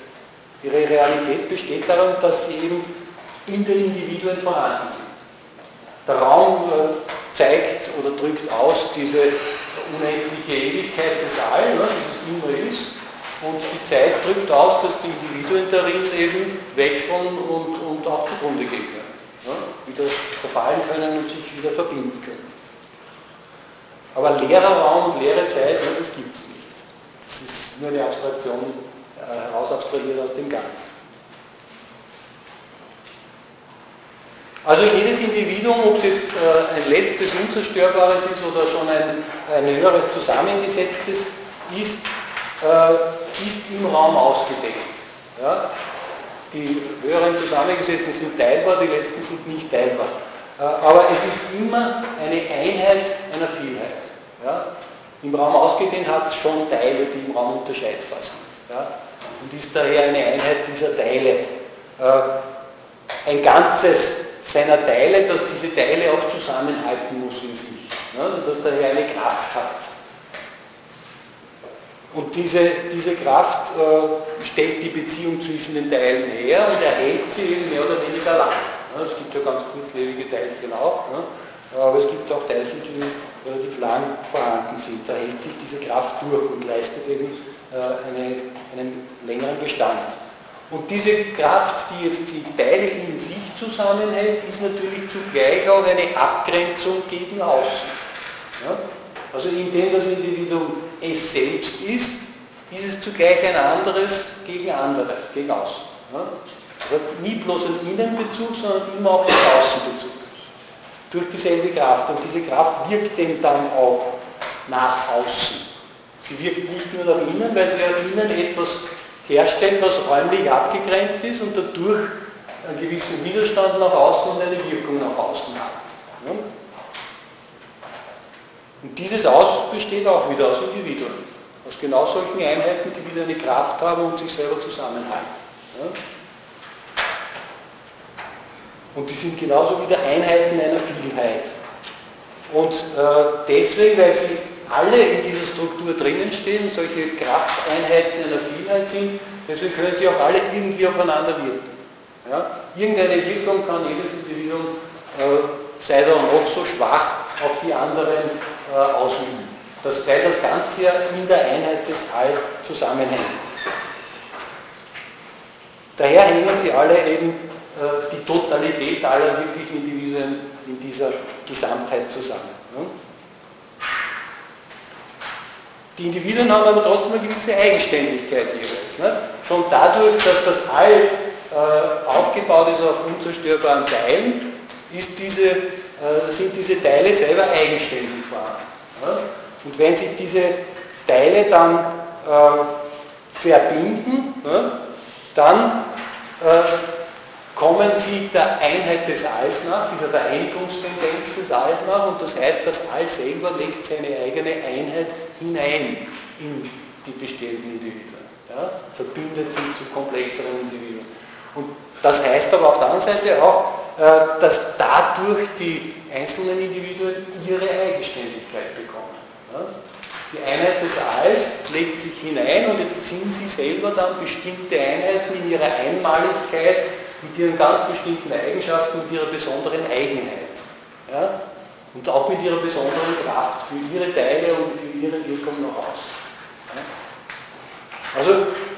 Ihre Realität besteht darin, dass sie eben in den Individuen vorhanden sind. Der Raum äh, zeigt oder drückt aus diese unendliche Ewigkeit des All, ne, es immer ist. Und die Zeit drückt aus, dass die Individuen darin eben wechseln und, und auch zugrunde gehen können. Ne, wieder zerfallen können und sich wieder verbinden können. Aber leerer Raum und leere Zeit, ne, das gibt es nicht. Das ist nur eine Abstraktion, äh, herausabstrahiert aus dem Ganzen. Also jedes Individuum, ob es jetzt äh, ein letztes Unzerstörbares ist oder schon ein, ein höheres zusammengesetztes ist, äh, ist im Raum ausgedeckt. Ja? Die höheren zusammengesetzten sind teilbar, die letzten sind nicht teilbar. Äh, aber es ist immer eine Einheit einer Vielheit. Ja? Im Raum ausgedehnt hat es schon Teile, die im Raum unterscheidbar sind. Ja? Und ist daher eine Einheit dieser Teile. Äh, ein ganzes seiner Teile, dass diese Teile auch zusammenhalten muss in sich ne, und dass daher eine Kraft hat. Und diese, diese Kraft äh, stellt die Beziehung zwischen den Teilen her und erhält sie mehr oder weniger lang. Es gibt ja ganz kurzlebige Teilchen auch, ne, aber es gibt auch Teilchen, die relativ lang vorhanden sind. Da hält sich diese Kraft durch und leistet eben äh, eine, einen längeren Bestand. Und diese Kraft, die jetzt die Teile in sich zusammenhält, ist natürlich zugleich auch eine Abgrenzung gegen außen. Ja? Also indem das Individuum es selbst ist, ist es zugleich ein anderes gegen anderes, gegen außen. Ja? Also nie bloß ein Innenbezug, sondern immer auch ein Außenbezug. Durch dieselbe Kraft. Und diese Kraft wirkt dem dann auch nach außen. Sie wirkt nicht nur nach innen, weil sie ja innen etwas herstellt, was räumlich abgegrenzt ist und dadurch einen gewissen Widerstand nach außen und eine Wirkung nach außen hat. Und dieses Aus besteht auch wieder aus Individuen, aus genau solchen Einheiten, die wieder eine Kraft haben und sich selber zusammenhalten. Und die sind genauso wieder Einheiten einer Vielheit. Und äh, deswegen, weil sie alle in dieser Struktur drinnen stehen, solche Krafteinheiten einer Vielheit sind, deswegen können sie auch alle irgendwie aufeinander wirken. Ja? Irgendeine Wirkung kann jedes Individuum, äh, sei er noch so schwach, auf die anderen äh, ausüben. Das, weil das Ganze ja in der Einheit des All zusammenhängt. Daher hängen sie alle eben die Totalität aller wirklichen Individuen in dieser Gesamtheit zusammen. Ne? Die Individuen haben aber trotzdem eine gewisse Eigenständigkeit jeweils. Ne? Schon dadurch, dass das All äh, aufgebaut ist auf unzerstörbaren Teilen, diese, äh, sind diese Teile selber eigenständig vorhanden. Ne? Und wenn sich diese Teile dann äh, verbinden, dann äh, kommen sie der Einheit des Alls nach, dieser Vereinigungstendenz des Alls nach und das heißt, das All selber legt seine eigene Einheit hinein in die bestehenden Individuen. Ja, verbindet sie zu komplexeren Individuen. Und das heißt aber auf der anderen Seite auch, äh, dass dadurch die einzelnen Individuen ihre Eigenständigkeit bekommen. Die Einheit des Alls legt sich hinein und jetzt sind sie selber dann bestimmte Einheiten in ihrer Einmaligkeit, mit ihren ganz bestimmten Eigenschaften, mit ihrer besonderen Eigenheit. Ja? Und auch mit ihrer besonderen Kraft für ihre Teile und für ihre Wirkung noch aus. Ja? Also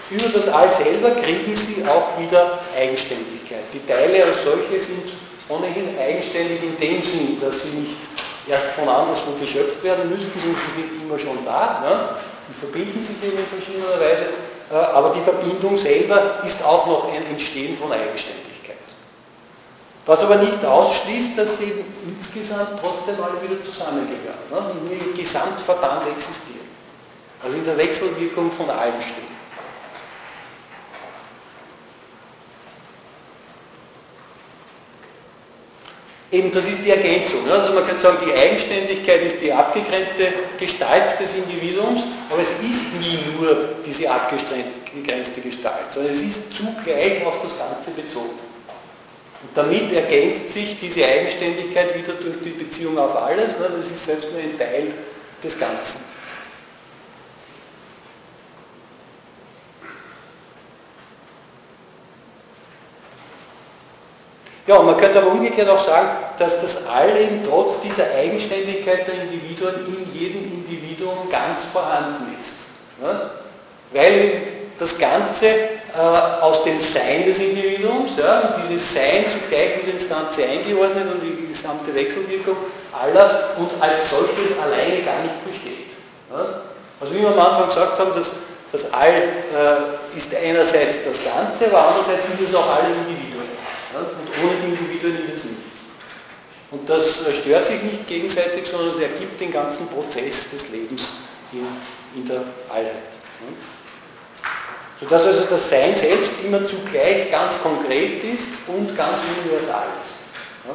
über das All selber kriegen sie auch wieder Eigenständigkeit. Die Teile als solche sind ohnehin eigenständig in dem Sinn, dass sie nicht erst von anderswo geschöpft werden müssten, sind sie immer schon da. Ne? Die verbinden sich eben in verschiedener Weise, aber die Verbindung selber ist auch noch ein Entstehen von Eigenständigkeit. Was aber nicht ausschließt, dass sie insgesamt trotzdem alle wieder zusammengehören, ne? ihrem Gesamtverband existieren. Also in der Wechselwirkung von allen stehen. Eben, das ist die Ergänzung. Ne? Also man kann sagen, die Eigenständigkeit ist die abgegrenzte Gestalt des Individuums, aber es ist nie nur diese abgegrenzte Gestalt, sondern es ist zugleich auf das Ganze bezogen. Und damit ergänzt sich diese Eigenständigkeit wieder durch die Beziehung auf alles, ne? das ist selbst nur ein Teil des Ganzen. Ja, und man könnte aber umgekehrt auch sagen, dass das All eben trotz dieser Eigenständigkeit der Individuen in jedem Individuum ganz vorhanden ist. Ja? Weil das Ganze äh, aus dem Sein des Individuums, ja, und dieses Sein zugleich wird ins Ganze eingeordnet und die gesamte Wechselwirkung aller und als solches alleine gar nicht besteht. Ja? Also wie wir am Anfang gesagt haben, dass das All äh, ist einerseits das Ganze, aber andererseits ist es auch alle Individuen. Und ohne die Individuen ist es nichts. Und das äh, stört sich nicht gegenseitig, sondern es ergibt den ganzen Prozess des Lebens in, in der Allheit. Ja? Sodass also das Sein selbst immer zugleich ganz konkret ist und ganz universal ist. Ja?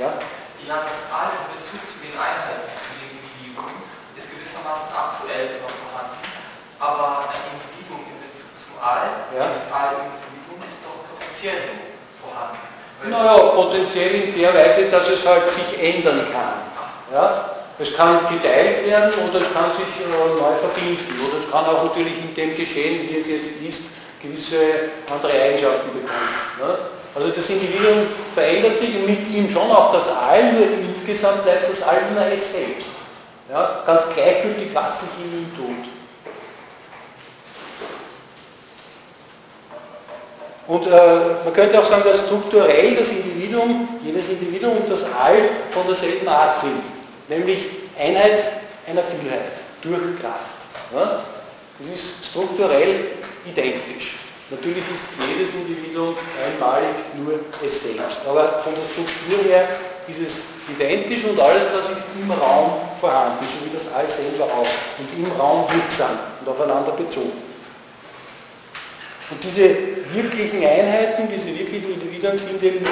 Ja? ja, das All in Bezug zu den Einheiten, zu den Individuen, ist gewissermaßen aktuell immer vorhanden. Aber ein Individuum in Bezug zum All, ja. das All im Individuum ist doch potenziell naja, potenziell in der Weise, dass es halt sich ändern kann. Ja? Es kann geteilt werden oder es kann sich äh, neu verbinden. Oder es kann auch natürlich in dem Geschehen, wie es jetzt ist, gewisse andere Eigenschaften bekommen. Ja? Also das Individuum verändert sich und mit ihm schon auch das All, nur insgesamt bleibt das All immer es selbst. Ja? Ganz gleichgültig, was sich in ihm tut. Und äh, man könnte auch sagen, dass strukturell das Individuum, jedes Individuum und das All von derselben Art sind. Nämlich Einheit einer Vielheit durch Kraft. Ja? Das ist strukturell identisch. Natürlich ist jedes Individuum einmalig nur es selbst. Aber von der Struktur her ist es identisch und alles das ist im Raum vorhanden, so wie das All selber auch. Und im Raum wirksam und aufeinander bezogen. Und diese wirklichen Einheiten, diese wirklichen Individuen sind eben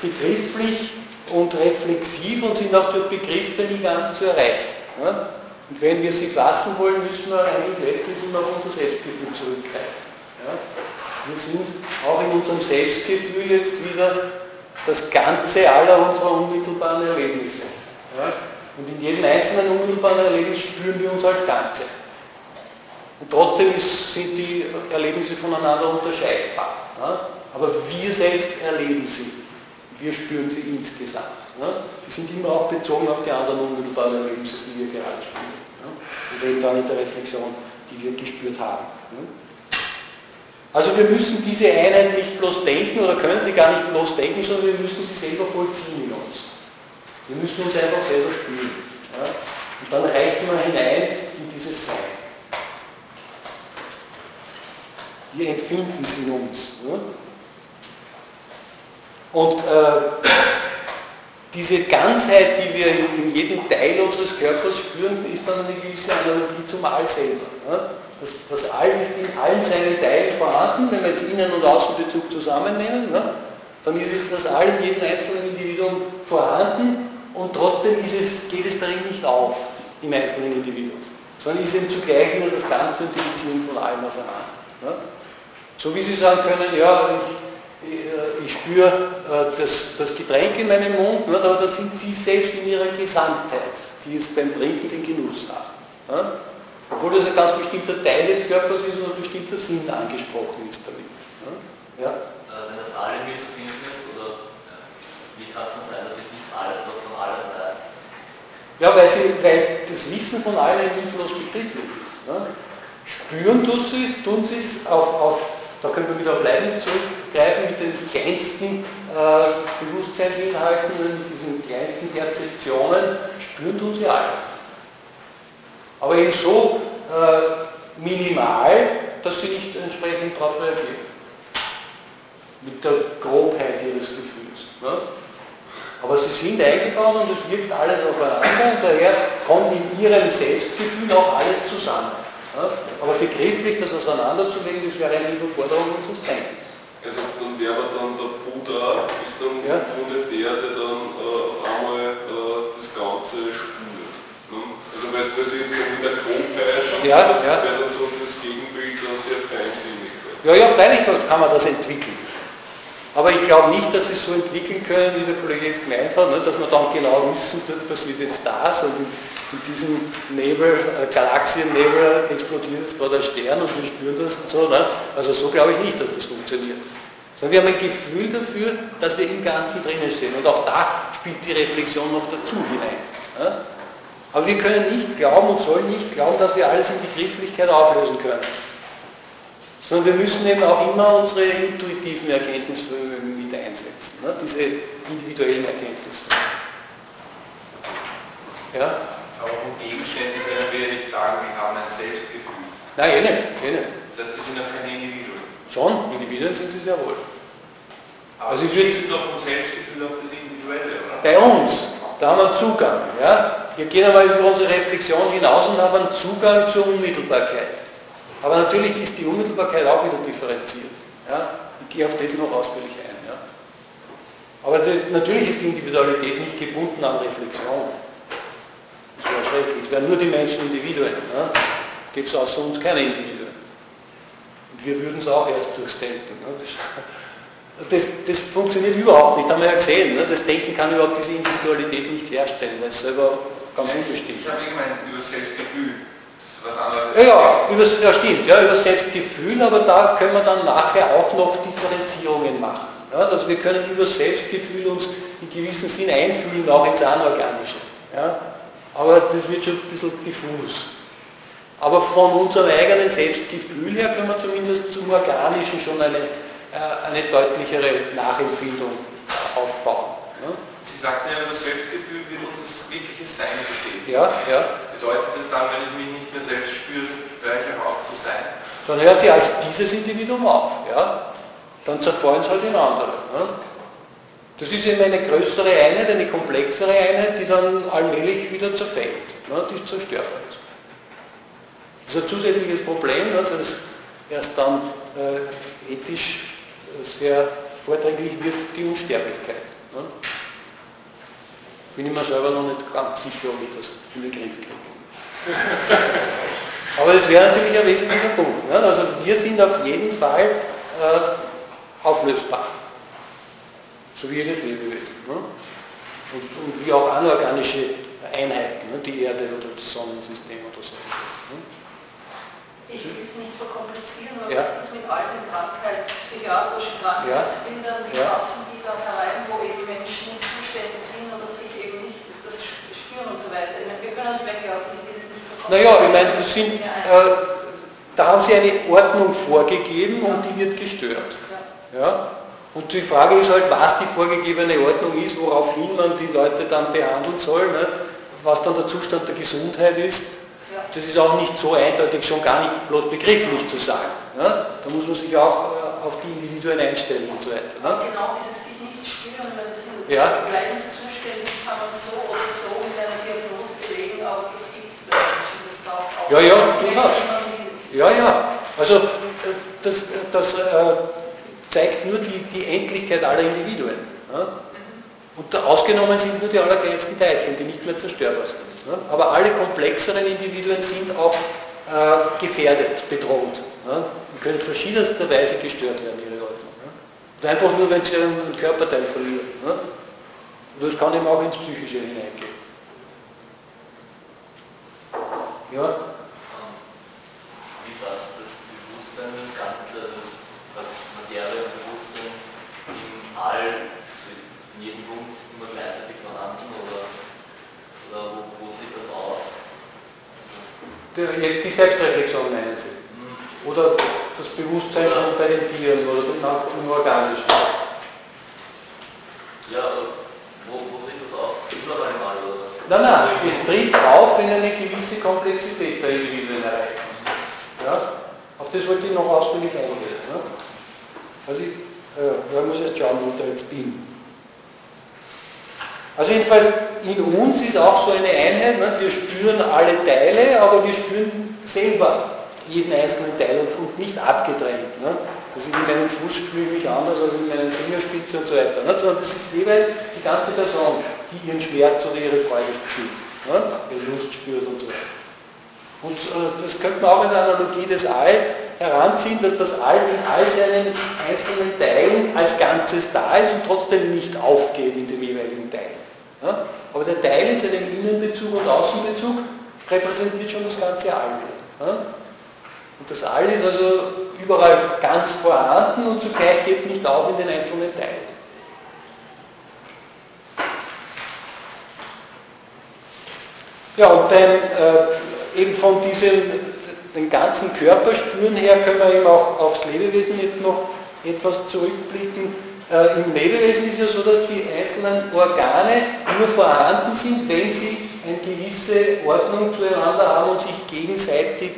begrifflich und reflexiv und sind auch durch Begriffe nie ganz zu erreichen. Und wenn wir sie fassen wollen, müssen wir eigentlich letztlich immer auf unser Selbstgefühl zurückgreifen. Wir sind auch in unserem Selbstgefühl jetzt wieder das Ganze aller unserer unmittelbaren Erlebnisse. Und in jedem einzelnen unmittelbaren Erlebnis spüren wir uns als Ganze. Und trotzdem ist, sind die Erlebnisse voneinander unterscheidbar. Ja? Aber wir selbst erleben sie. Wir spüren sie insgesamt. Ja? Die sind immer auch bezogen auf die anderen unmittelbaren Erlebnisse, die wir gerade spüren. Ja? und eben dann in der Reflexion, die wir gespürt haben. Also wir müssen diese Einheit nicht bloß denken oder können sie gar nicht bloß denken, sondern wir müssen sie selber vollziehen in uns. Wir müssen uns einfach selber spüren. Ja? Und dann reicht man hinein in dieses Sein. Wir empfinden es in uns. Ja? Und äh, diese Ganzheit, die wir in, in, jedem Teil unseres Körpers spüren, ist dann eine gewisse Analogie zum All selber. Ja? Das, das All ist in allen seinen Teilen vorhanden, wenn wir jetzt Innen- und Außenbezug zusammennehmen, ne, dann ist das All in jedem einzelnen Individuum vorhanden und trotzdem es, geht es darin nicht auf, im einzelnen Individuum, sondern ist eben zugleich immer das Ganze und die Beziehung von allem aufeinander. Ne. So wie Sie sagen können, ja, ich, äh, ich spüre äh, das, das, Getränk in meinem Mund, aber da sind Sie selbst in Ihrer Gesamtheit, die es beim Trinken den Genuss. Ne. Obwohl das ein ganz bestimmter Teil des Körpers ist und ein bestimmter Sinn angesprochen ist damit. Ja? Äh, wenn das alle mir zu finden ist, oder wie kann es denn sein, dass ich nicht alle von allen weiß? Ja, weil, sie, weil das Wissen von allen nicht bloß begrifflich ist. Ne? Spüren tun sie, tun sie es auf, auf, da können wir wieder auf Leibniz zurückgreifen, mit den kleinsten äh, Bewusstseinsinhalten, mit diesen kleinsten Perzeptionen, spüren tun sie alles aber eben so äh, minimal, dass sie nicht entsprechend darauf reagieren. Mit der Grobheit ihres Gefühls. Ne? Aber sie sind eingebaut und es wirkt alles aufeinander und daher kommt in ihrem Selbstgefühl auch alles zusammen. Aber begrifflich das auseinanderzulegen, das wäre eine Überforderung unseres Denkens. Also dann wäre dann der Buddha, ist dann ja. der, der dann äh, einmal äh, das Ganze spürt. Ne? Also weil das ist mit der Grobheit, ja, das ja. wäre dann so das Gegenbild dann sehr feinsinnig. Ja, ja, freilich kann man das entwickeln. Aber ich glaube nicht, dass sie es so entwickeln können, wie der Kollege jetzt gemeint hat, ne, dass man dann genau wissen, da passiert jetzt das und in, diesem Nebel, äh, Galaxiennebel explodiert jetzt gerade ein Stern und wir spüren das und so. Ne? Also so glaube ich nicht, dass das funktioniert. Sondern wir haben ein Gefühl dafür, dass wir im Ganzen drinnen stehen. Und auch da spielt die Reflexion noch dazu hinein. Ne? Aber wir können nicht glauben und sollen nicht glauben, dass wir alles in Begrifflichkeit auflösen können. Sondern wir müssen eben auch immer unsere intuitiven Erkenntnisvermögen mit einsetzen, ne? diese individuellen Erkenntnisvermögen. Ja? Aber von Gegenständen können wir nicht sagen, wir haben ein Selbstgefühl. Nein, eh nicht. Eh nicht. Das heißt, sie sind auch keine Individuen. Schon, Individuen sind sie sehr wohl. Aber also sie schließen doch vom Selbstgefühl auf das Individuelle, oder? Bei uns, da haben wir Zugang. Ja? Wir gehen einmal über unsere Reflexion hinaus und haben Zugang zur Unmittelbarkeit. Aber natürlich ist die Unmittelbarkeit auch wieder differenziert. Ja? Ich gehe auf das noch ausführlich ein. Ja? Aber das, natürlich ist die Individualität nicht gebunden an Reflexion. Das schrecklich. Es wären nur die Menschen Individuen. Ja? Gibt es außer uns keine Individuen. Und wir würden es auch erst durchs Denken. Ja? Das, das, funktioniert überhaupt nicht, haben wir ja gesehen. Ne? Das Denken kann überhaupt diese Individualität nicht herstellen, weil es selber ganz unbestimmt. Ich habe gemeint, über Selbstgefühl. Das ist was anderes. Ja, ja, über, ja, stimmt, ja, über Selbstgefühl, aber da können wir dann nachher auch noch Differenzierungen machen. Ja, also wir können über Selbstgefühl uns in gewissem Sinn einfühlen, auch ins Anorganische. Ja, aber das wird schon ein bisschen diffus. Aber von unserem eigenen Selbstgefühl her können wir zumindest zum Organischen schon eine, äh, eine deutlichere Nachempfindung aufbauen. Ja. Sie sagten ja, über Selbstgefühl wird uns wirkliches Sein besteht. Ja, ja. Bedeutet das dann, wenn ich mich nicht mehr selbst spüre, höre ich auch auf zu sein? Dann hört sie als dieses Individuum auf. Ja? Dann zerfallen es halt in andere. Ne? Das ist eben eine größere Einheit, eine komplexere Einheit, die dann allmählich wieder zerfällt. Ne? Die zerstört ist. Das ist ein zusätzliches Problem, ne? das erst dann äh, ethisch sehr vordringlich wird, die Unsterblichkeit. Ne? bin ich mir selber noch nicht ganz sicher, ob ich das in den Griff kriege. (laughs) Aber das wäre natürlich ein wesentlicher Punkt. Ne? Also wir sind auf jeden Fall äh, auflösbar. So wie jedes Lebewesen. Ne? Und, und, wie auch anorganische Einheiten, ne? die Erde oder das Sonnensystem oder so. Ne? Ich will es nicht verkomplizieren, aber ja. was ist mit all den Krankheiten, psychiatrischen Krankheitsbildern, wie ja. die da herein, wo eben Menschen Zustände sind oder sich eben nicht das spüren und so weiter. Wir können uns weglassen, ich will es nicht verkomplizieren Naja, ich meine, das sind, äh, da haben Sie eine Ordnung vorgegeben und die wird gestört. Ja? Und die Frage ist halt, was die vorgegebene Ordnung ist, woraufhin man die Leute dann behandeln soll, ne? was dann der Zustand der Gesundheit ist. Das ist auch nicht so eindeutig, schon gar nicht bloß begrifflich zu sagen. Ne? Da muss man sich auch äh, auf die Individuen einstellen und so weiter. Ne? Genau dieses sich nicht spüren, weil das sind ja. Leidenszustände, kann man so oder so in einer Diagnose belegen, aber das gibt es bei Menschen, das darf auch. Ja, ja, durchaus. Ja, ja. Also äh, das, das äh, zeigt nur die, die Endlichkeit aller Individuen. Ja? Und ausgenommen sind nur die allerkleinsten Teilchen, die nicht mehr zerstörbar sind. Ja? Aber alle komplexeren Individuen sind auch äh, gefährdet, bedroht. Ja? Und können verschiedenster Weise gestört werden, ihre Ordnung. Ja? einfach nur, wenn sie einen Körperteil verlieren. Und das kann eben auch ins Psychische hineingehen. Ja? Jetzt die Selbstreflexion meinen Sie? Oder das Bewusstsein schon bei den Tieren oder im Organischen? Ja, wo, wo sieht das auf? Überall mal, oder? Nein, nein, es tritt auf, wenn eine gewisse Komplexität der Individuen erreicht ist. Ja? Auf das wollte ich noch ausführlich eingehen. Ne? Also ich, äh, ich muss jetzt schauen, wo ich da jetzt bin. Also jedenfalls in uns ist auch so eine Einheit, ne? wir spüren alle Teile, aber wir spüren selber jeden einzelnen Teil und, und nicht abgetrennt. Ne? Das ist in meinem Fuß spüre ich mich anders als in meiner Fingerspitze und so weiter. Ne? Sondern das ist jeweils die ganze Person, die ihren Schmerz oder ihre Freude spürt, ne? ihre Lust spürt und so weiter. Und äh, das könnte man auch in der Analogie des All heranziehen, dass das All in all seinen einzelnen Teilen als Ganzes da ist und trotzdem nicht aufgeht in dem jeweiligen Teil. Ja? Aber der Teil in seinem Innenbezug und Außenbezug repräsentiert schon das ganze All. Ja? Und das All ist also überall ganz vorhanden und zugleich geht es nicht auf in den einzelnen Teilen. Ja, und beim, äh, eben von diesem den ganzen Körper spüren her können wir eben auch aufs Lebewesen jetzt noch etwas zurückblicken. Äh, Im Lebewesen ist ja so, dass die einzelnen Organe nur vorhanden sind, wenn sie eine gewisse Ordnung zueinander haben und sich gegenseitig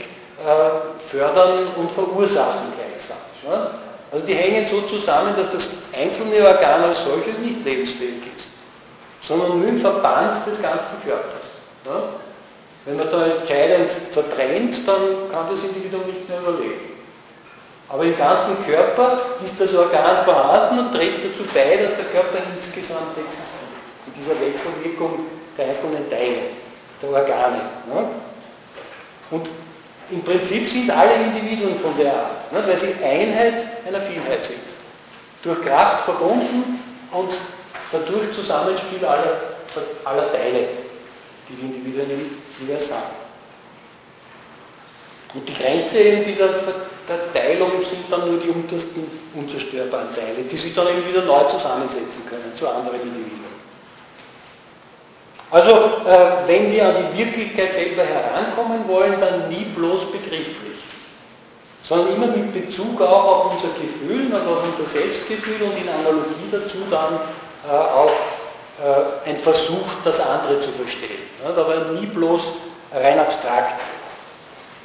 äh, fördern und verursachen gleichzeitig. Ja? Also die hängen so zusammen, dass das einzelne Organ als solches nicht lebensfähig ist, sondern nur im Verband des ganzen Körpers. Ja? Wenn man da entscheidend zertrennt, dann kann das Individuum nicht mehr überleben. Aber im ganzen Körper ist das Organ vorhanden und trägt dazu bei, dass der Körper insgesamt existiert. In dieser Wechselwirkung der einzelnen Teile, der Organe. Ne? Und im Prinzip sind alle Individuen von der Art, ne? weil sie Einheit einer Vielheit sind. Durch Kraft verbunden und dadurch Zusammenspiel aller, aller Teile, die die Individuen jeweils haben. Und die Grenze eben dieser der Teilung sind dann nur die untersten unzerstörbaren Teile, die sich dann eben wieder neu zusammensetzen können zu anderen Individuen. Also äh, wenn wir an die Wirklichkeit selber herankommen wollen, dann nie bloß begrifflich, sondern immer mit Bezug auch auf unser Gefühl, auf unser Selbstgefühl und in Analogie dazu dann äh, auch äh, ein Versuch, das andere zu verstehen. Ja, aber nie bloß rein abstrakt.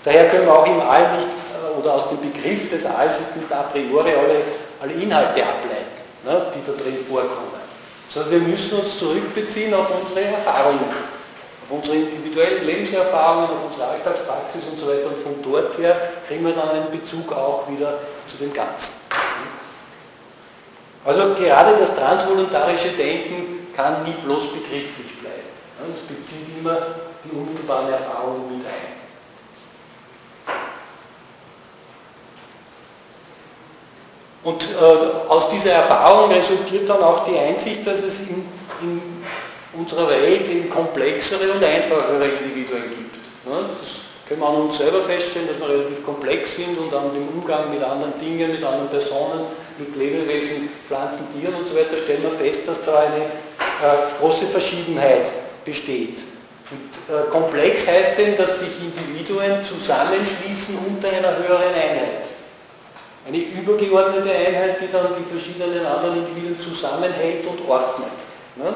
Daher können wir auch im All nicht oder aus dem Begriff des Alls nicht a priori alle, alle Inhalte ableiten, ne, die da drin vorkommen. Sondern wir müssen uns zurückbeziehen auf unsere Erfahrungen, auf unsere individuellen Lebenserfahrungen, auf unsere Alltagspraxis und so weiter. Und von dort her kriegen wir dann einen Bezug auch wieder zu dem Ganzen. Also gerade das transvoluntarische Denken kann nie bloß begrifflich bleiben. Es bezieht immer die unmittelbaren Erfahrungen mit ein. Und äh, aus dieser Erfahrung resultiert dann auch die Einsicht, dass es in, in unserer Welt eben komplexere und einfachere Individuen gibt. Ne? Das können wir an uns selber feststellen, dass wir relativ komplex sind und an dem Umgang mit anderen Dingen, mit anderen Personen, mit Lebewesen, Pflanzen, Tieren und so weiter, stellen wir fest, dass da eine äh, große Verschiedenheit besteht. Und äh, komplex heißt denn, dass sich Individuen zusammenschließen unter einer höheren Einheit. Eine übergeordnete Einheit, die dann die verschiedenen anderen Individuen zusammenhält und ordnet. Ne?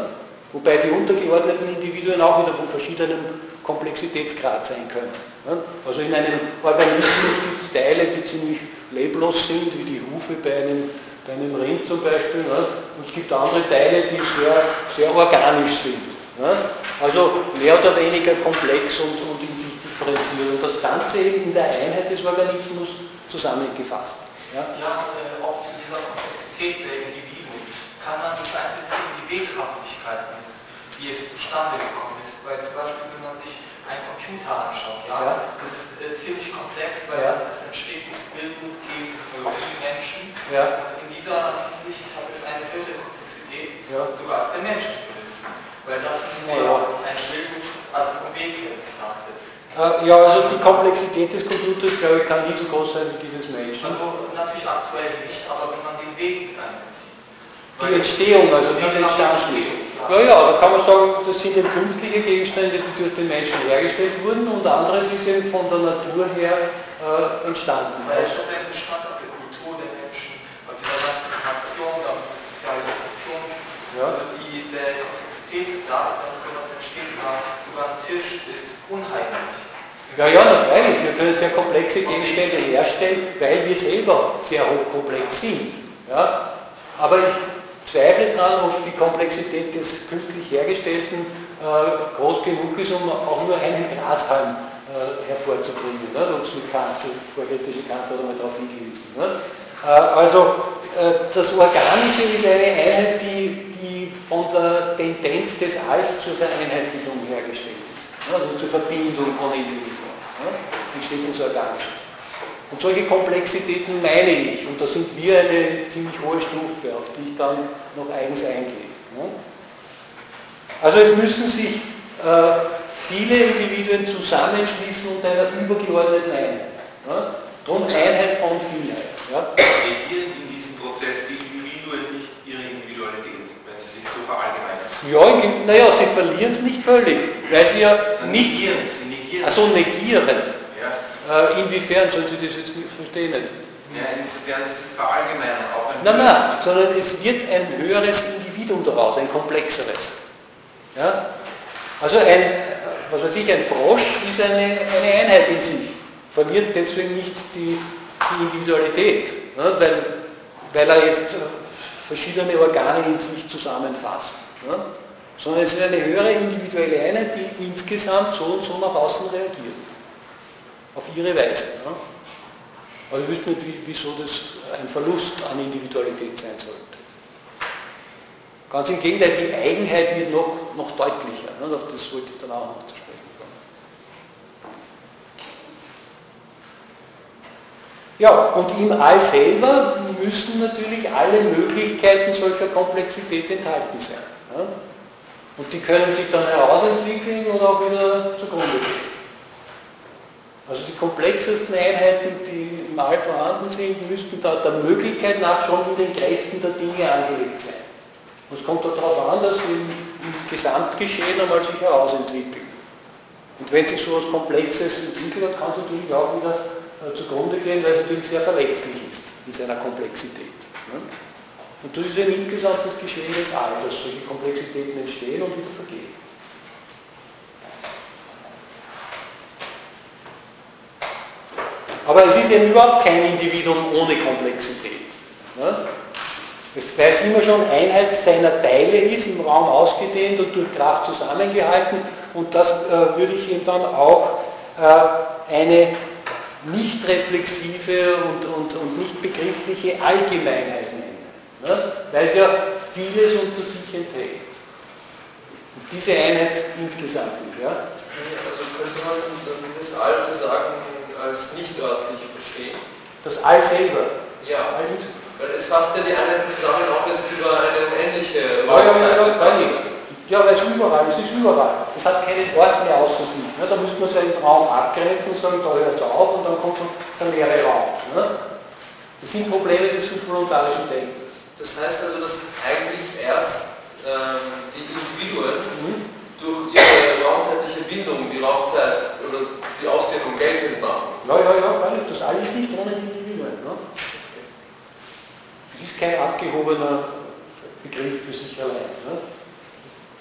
Wobei die untergeordneten Individuen auch wieder von verschiedenem Komplexitätsgrad sein können. Ne? Also in einem Organismus gibt es Teile, die ziemlich leblos sind, wie die Hufe bei einem, bei einem Rind zum Beispiel. Ne? Und es gibt andere Teile, die sehr, sehr organisch sind. Also mehr oder weniger komplex und, und in sich differenziert. Und das Ganze eben in der Einheit des Organismus zusammengefasst. Ja, ja äh, auch zu dieser Komplexität der Individuen kann man mit einbeziehen die Weghaftigkeit dieses, wie es zustande gekommen ist. Weil zum Beispiel, wenn man sich einen Computer anschaut, ja, ja. das ist äh, ziemlich komplex, weil ja. es entsteht das Bildgut gegen äh, Menschen. Ja. Und in dieser Hinsicht hat es eine höhere Komplexität, ja. sogar als der Mensch Weil das ist ja. ein Bildgut als Objekt betrachtet. Äh, ja, also die Komplexität des Computers, glaube ich, kann nie so groß sein wie die des Menschen. Also natürlich aktuell nicht, aber wenn man den Weg. Die Entstehung, also die Entstehung. Ja, ja, da kann man sagen, das sind eben künstliche Gegenstände, die durch den Menschen hergestellt wurden und anderes ist eben von der Natur her äh, entstanden. Weil es schon ein Bestandteil der Kultur der Menschen, also der ganzen Transaktion, der sozialen Interaktion, ja. also die, der Komplexitätsgrad, wenn sowas entsteht, sogar ein Tisch ist unheimlich. Ja, ja, natürlich. Wir können sehr komplexe Gegenstände herstellen, weil wir selber sehr hochkomplex sind. Ja? Aber ich zweifle daran, ob die Komplexität des künstlich hergestellten äh, groß genug ist, um auch nur einen Grashalm äh, hervorzubringen. Ne? Es mit Kant, vorkritische Kant oder mal darauf hingewiesen. Ne? Äh, also äh, das Organische ist eine Einheit, die, die von der Tendenz des Alls zur Vereinheitlichung hergestellt ist. Ne? Also zur Verbindung von Individuen entsteht das organisch. Und solche Komplexitäten meine ich, und da sind wir eine ziemlich hohe Stufe, auf die ich dann noch eigens eingehe. Also es müssen sich äh, viele Individuen zusammenschließen unter einer übergeordneten Einheit. Ja? Darum Einheit von Vielheit. Ja? Regieren in diesem Prozess die Individuen nicht ihre Individualität, wenn sie sich so verallgemeinern? Ja, naja, sie verlieren es nicht völlig, weil sie ja nicht... Negieren, sie negieren. Also negieren. Äh, inwiefern sollen Sie das jetzt verstehen? Ja, insofern Sie sich verallgemeinern. Nein, nein, sondern es wird ein höheres Individuum daraus, ein komplexeres. Ja? Also ein, was weiß ich, ein Frosch ist eine, eine Einheit in sich, verliert deswegen nicht die, die Individualität, ja? weil, weil er jetzt verschiedene Organe in sich zusammenfasst. Ja? Sondern es ist eine höhere individuelle Einheit, die insgesamt so und so nach außen reagiert auf ihre Weise. Ja? Aber ich wüsste nicht, wieso das ein Verlust an Individualität sein sollte. Ganz im Gegenteil, die Eigenheit wird noch, noch deutlicher. Ne? Auf das wollte ich dann auch noch zu sprechen kommen. Ja, und im All selber müssen natürlich alle Möglichkeiten solcher Komplexität enthalten sein. Ja? Und die können sich dann herausentwickeln oder auch wieder zugrunde gehen. Also die komplexesten Einheiten, die im All vorhanden sind, müssten da der Möglichkeit nach schon in den Kräften der Dinge angelegt sein. Und es kommt darauf an, dass sie im, Gesamtgeschehen einmal sich herausentwickeln. Und wenn sich so etwas Komplexes entwickelt hat, kann es natürlich auch wieder äh, zugrunde gehen, weil es natürlich sehr verletzlich ist in seiner Komplexität. Ne? Und das ist insgesamt das Geschehen des All, solche Komplexitäten entstehen und wieder vergehen. Aber es ist eben überhaupt kein Individuum ohne Komplexität. Das weil es immer schon Einheit seiner Teile ist, im Raum ausgedehnt und durch Kraft zusammengehalten und das äh, würde ich eben dann auch äh, eine nicht reflexive und, und, und nicht begriffliche Allgemeinheit ne? weil es ja vieles unter sich enthält. Und diese Einheit insgesamt. Ja? Also könnte man dieses All zu sagen, als nicht örtlich verstehen. Das All selber. Ja, weil es fasst ja die Einheiten zusammen auch jetzt über eine unendliche Ja, ja, ja, ja, ja, weil es überall, es ist überall. Es hat keinen Ort mehr außer sich. Ne? Da es ja im Raum abgrenzen und sagen, da hört es auf und dann kommt der leere Raum. Ne? Das sind Probleme des subvoluntarischen Denkens. Das heißt also, dass eigentlich erst ähm, die Individuen mhm. durch ihre raumzeitliche Entbindung, die Laufzeit oder die Ausdehnung geltend machen. Ja, ja, ja, gar nicht. Das alles nicht ohne Individuen. Ne? Das ist kein abgehobener Begriff für sich allein. Ne?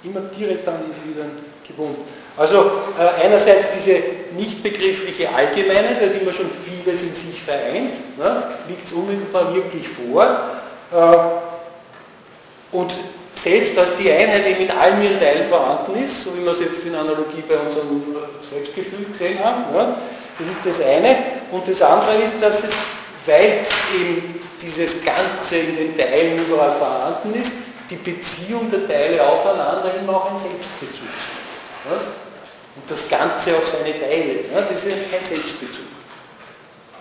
Immer direkt an Individuen gebunden. Also äh, einerseits diese nicht begriffliche Allgemeinheit, da ist immer schon vieles in sich vereint, ne? liegt es unmittelbar wirklich vor. Äh, und selbst, dass die Einheit eben in allen ihren Teilen vorhanden ist, so wie wir es jetzt in Analogie bei unserem Selbstgefühl gesehen haben, ne? das ist das eine. Und das andere ist, dass es, weil eben dieses Ganze in den Teilen überall vorhanden ist, die Beziehung der Teile aufeinander immer auch ein Selbstbezug. Ne? Und das Ganze auf seine Teile, ne? das ist kein Selbstbezug.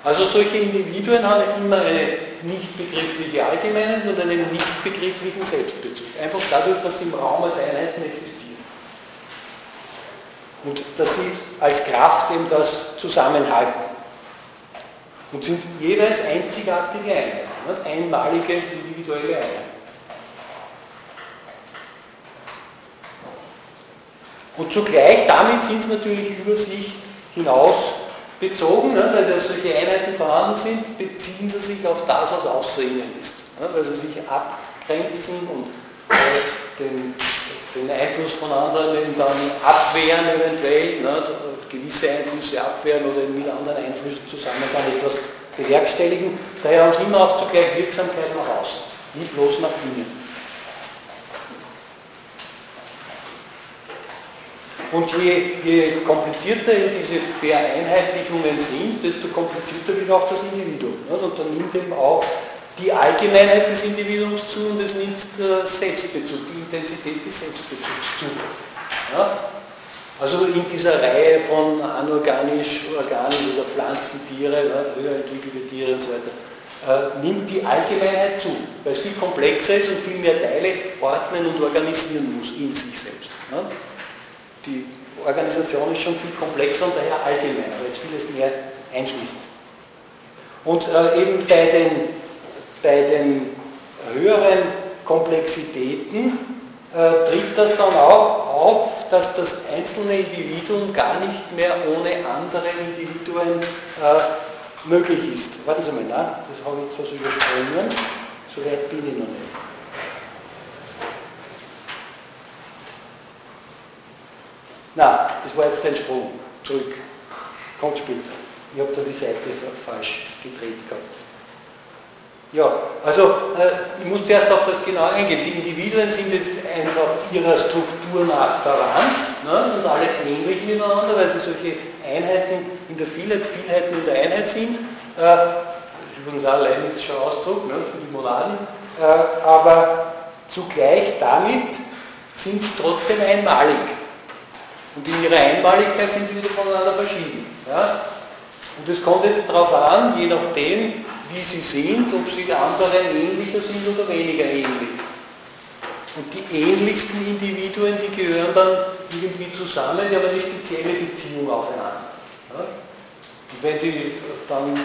Also solche Individuen haben immer eine nicht begriffliche Allgemeinheit und einen nicht begrifflichen Selbstbezug. Einfach dadurch, dass sie im Raum als Einheiten existieren. Und dass sie als Kraft eben das zusammenhalten. Und sind jeweils einzigartige Einheiten, einmalige individuelle Einheiten. Und zugleich, damit sind sie natürlich über sich hinaus bezogen, ne, weil da solche Einheiten vorhanden sind, beziehen sie sich auf das, was außer ist. Ne, weil sie sich abgrenzen und äh, den, den, Einfluss von anderen dann abwehren eventuell, ne, gewisse Einflüsse abwehren oder mit anderen Einflüssen zusammen dann etwas bewerkstelligen. Daher haben sie immer auch zugleich Wirksamkeit nach außen, nicht bloß nach innen. Und je, je komplizierter diese Vereinheitlichungen sind, desto komplizierter wird auch das Individuum. Und dann nimmt eben auch die Allgemeinheit des Individuums zu und es nimmt der Selbstbezug, die Intensität des Selbstbezugs zu. Ja? Also in dieser Reihe von anorganisch, organisch oder Pflanzen, Tiere, höher entwickelte Tiere und so weiter, äh, nimmt die Allgemeinheit zu, weil es viel komplexer ist und viel mehr Teile ordnen und organisieren muss in sich selbst. Ja? Die Organisation ist schon viel komplexer und daher allgemeiner, weil es vieles mehr einschließt. Und äh, eben bei den, bei den höheren Komplexitäten äh, tritt das dann auch auf, dass das einzelne Individuum gar nicht mehr ohne andere Individuen äh, möglich ist. Warten Sie mal, na, das habe ich jetzt was übersprungen, so weit bin ich noch nicht. Na, das war jetzt ein Sprung. Zurück. Kommt später. Ich habe da die Seite falsch gedreht gehabt. Ja, also äh, ich muss zuerst auf das genau eingehen. Die Individuen sind jetzt einfach ihrer Struktur nach verwandt ne, und alle ähnlich miteinander, weil sie solche Einheiten in der Vielheit, Vielheiten in der Einheit sind. Äh, das ist übrigens auch ein leibnizischer Ausdruck ne, für die Monaden. Äh, aber zugleich damit sind sie trotzdem einmalig. Und in ihrer Einmaligkeit sind sie wieder voneinander verschieden. Ja? Und es kommt jetzt darauf an, je nachdem, wie sie sind, ob sie anderen ähnlicher sind oder weniger ähnlich. Und die ähnlichsten Individuen, die gehören dann irgendwie zusammen, die haben eine spezielle Beziehung aufeinander. Ja? Und wenn sie dann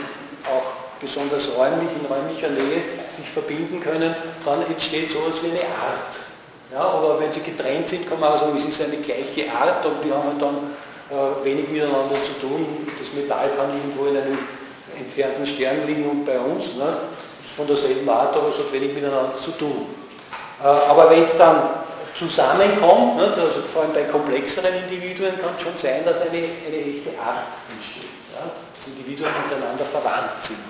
auch besonders räumlich, in räumlicher Nähe sich verbinden können, dann entsteht sowas wie eine Art. Ja, aber wenn sie getrennt sind, kann man auch sagen, es ist eine gleiche Art, aber die haben dann äh, wenig miteinander zu tun. Das Metall kann irgendwo in einem entfernten Stern liegen und bei uns. Ne? ist von derselben Art, aber es hat wenig miteinander zu tun. Äh, aber wenn es dann zusammenkommt, ne, also vor allem bei komplexeren Individuen, kann es schon sein, dass eine, eine echte Art entsteht. Ja? Dass Individuen miteinander verwandt sind.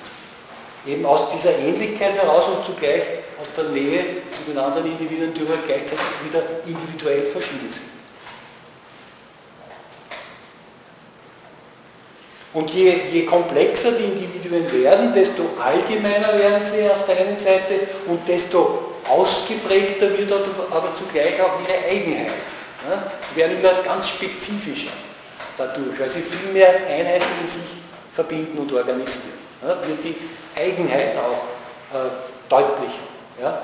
Eben aus dieser Ähnlichkeit heraus und zugleich aus der Nähe zu den anderen Individuen, die aber gleichzeitig wieder individuell verschieden sind. Und je, je, komplexer die Individuen werden, desto allgemeiner werden sie auf der einen Seite und desto ausgeprägter wird aber zugleich auch ihre Eigenheit. Sie werden immer ganz spezifischer dadurch, weil sie viel mehr Einheiten in sich verbinden und organisieren. Wird die Eigenheit auch äh, deutlicher. Ja?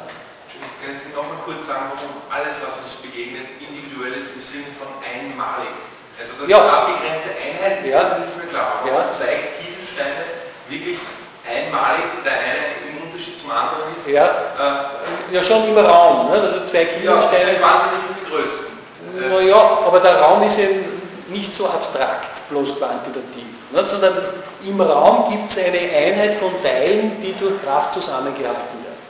Können Sie noch mal kurz sagen, warum alles, was uns begegnet, individuell ist im Sinne von einmalig? Also das ja. abgegrenzte Einheiten ja. das ist mir klar. Aber ja. zwei Kieselsteine wirklich einmalig, der eine im Unterschied zum anderen ist. Ja, äh, ja schon im Raum. Ne? Also zwei Kieselsteine. Ja, wahnsinnig. Naja, aber der Raum ist eben nicht so abstrakt, bloß quantitativ, ne, sondern im Raum gibt es eine Einheit von Teilen, die durch Kraft zusammengehalten werden.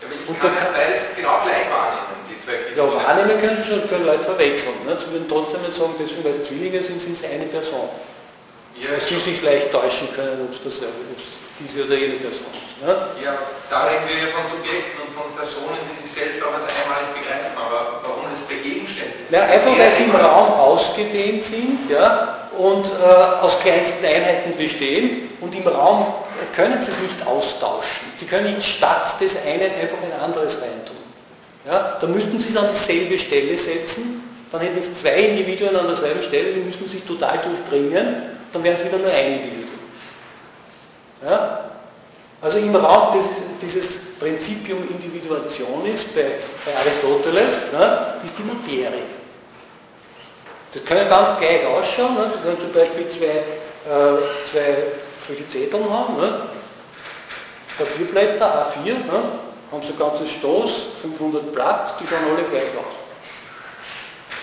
Ja, aber ich und kann ja beides genau gleich wahrnehmen, die zwei Ja, wahrnehmen können sie schon, können Leute verwechseln. Ne? Sie würden trotzdem nicht sagen, deswegen weil es Zwillinge sind, sind es eine Person. Ja, weil sie sich leicht täuschen können, ob es diese oder jene Person ist. Ne? Ja, da reden wir ja von Subjekten und von Personen, die sich selbst auch als einmalig begreifen, aber warum das bei Gegenständen ist? Ja, einfach weil sie im Raum ausgedehnt sind ja, und äh, aus kleinsten Einheiten bestehen und im Raum können sie es nicht austauschen. Sie können nicht statt des einen einfach ein anderes reintun. Ja, da müssten sie es an dieselbe Stelle setzen, dann hätten es zwei Individuen an derselben Stelle, die müssen sich total durchbringen, dann wären es wieder nur ein Individuum. Ja? Also im Raum des, dieses Prinzipium Individuationis bei, bei Aristoteles ne, ist die Materie. Das kann ja ganz gleich ausschauen. Ne? Sie können zum Beispiel zwei, äh, zwei solche Zetteln haben. Ne? Papierblätter, A4, ne? haben so ein ganzes Stoß, 500 Blatt, die schauen alle gleich aus.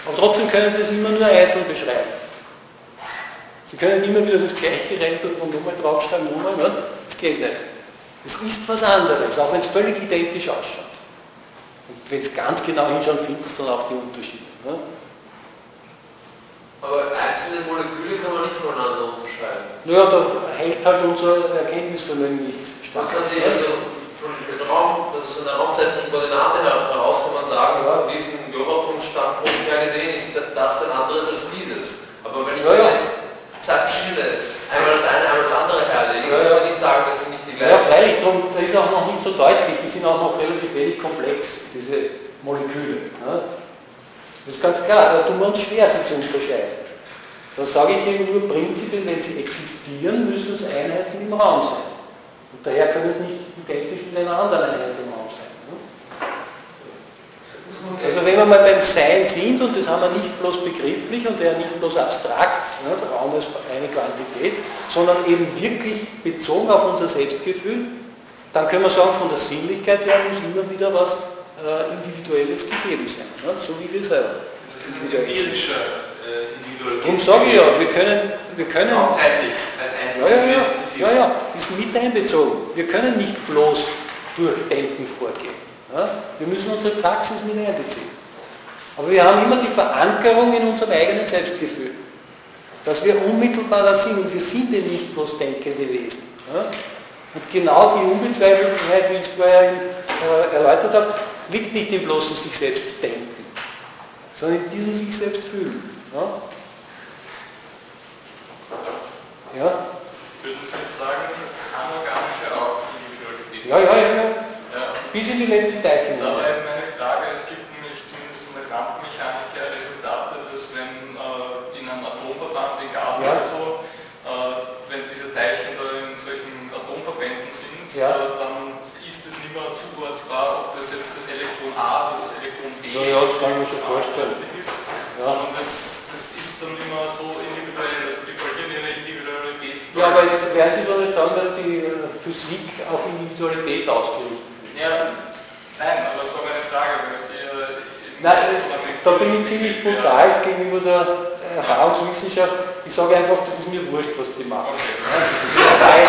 Aber trotzdem können Sie es immer nur einzeln beschreiben. Sie können immer wieder das gleiche rein und nochmal draufschreiben, nochmal, ne? das geht nicht. Es ist was anderes, auch wenn es völlig identisch ausschaut. Und wenn es ganz genau hinschauen, findest du dann auch die Unterschiede. Ne? Aber einzelne Moleküle kann man nicht voneinander unterscheiden. Naja, da hält halt unser Erkenntnisvermögen nicht stand. Man kann sich also den Raum, also so eine raumzeitliche Koordinate heraus kann man sagen, ja. diesen Beobachtungsstandpunkt ja gesehen ist das ein anderes als dieses. Aber wenn ich ja, jetzt zwei verschiedene, einmal das eine, einmal das andere herlege, ja, ja. kann ich nicht sagen, dass sie nicht die gleichen Ja, freilich, darum, das ist auch noch nicht so deutlich, die sind auch noch relativ wenig komplex, diese Moleküle. Ja. Das ist ganz klar, da tun wir uns schwer, sie zu unterscheiden. Da sage ich eben nur prinzipiell, wenn sie existieren, müssen es Einheiten im Raum sein. Und daher können es nicht identisch mit einer anderen Einheit im Raum sein. Ne? Also wenn wir mal beim Sein sind, und das haben wir nicht bloß begrifflich und ja nicht bloß abstrakt, ne, der Raum ist eine Quantität, sondern eben wirklich bezogen auf unser Selbstgefühl, dann können wir sagen, von der Sinnlichkeit her muss immer wieder was äh, Individuelles gegeben sein, ne? so wie wir selber. Ein empirischer äh. Darum sage ich ja, wir können... Wir können ja, ja, ja, ja, ja, ist mit einbezogen. Wir können nicht bloß durch Denken vorgehen. Ja? Wir müssen unsere Praxis mit einbeziehen. Aber wir haben immer die Verankerung in unserem eigenen Selbstgefühl, dass wir unmittelbarer sind und wir sind ja nicht bloß denkende Wesen. Ja? Und genau die Unbezweifeltheit, wie ich es vorher äh, erläutert habe, liegt nicht im bloßen sich selbst denken, sondern in diesem sich selbst fühlen. Ja? ja? Würden Sie jetzt sagen, anorganische auch Individualität? Ja, ja, ja, ja. ja. Bis in die letzten Teilchen. Eben meine Frage, es gibt nämlich zumindest von der Quantenmechanik her Resultate, dass wenn äh, in einem Atomverband, in Gas ja. oder so, äh, wenn diese Teilchen da in solchen Atomverbänden sind, ja. äh, dann ist es nicht mehr zuordbar, ob das jetzt das Elektron A oder das Elektron B ja, ja, das kann ich mir schon vorstellen. ist, ja. das, das ist dann immer so individuell. Also die ja, aber jetzt werden Sie doch nicht sagen, dass die äh, Physik auf Individualität ausgerichtet ist. Ja, nein, aber das war meine Frage. Weil Sie, äh, nein, da bin ich ziemlich brutal gegenüber der Erfahrungswissenschaft. Ich sage einfach, das ist mir wurscht, was die machen. Okay.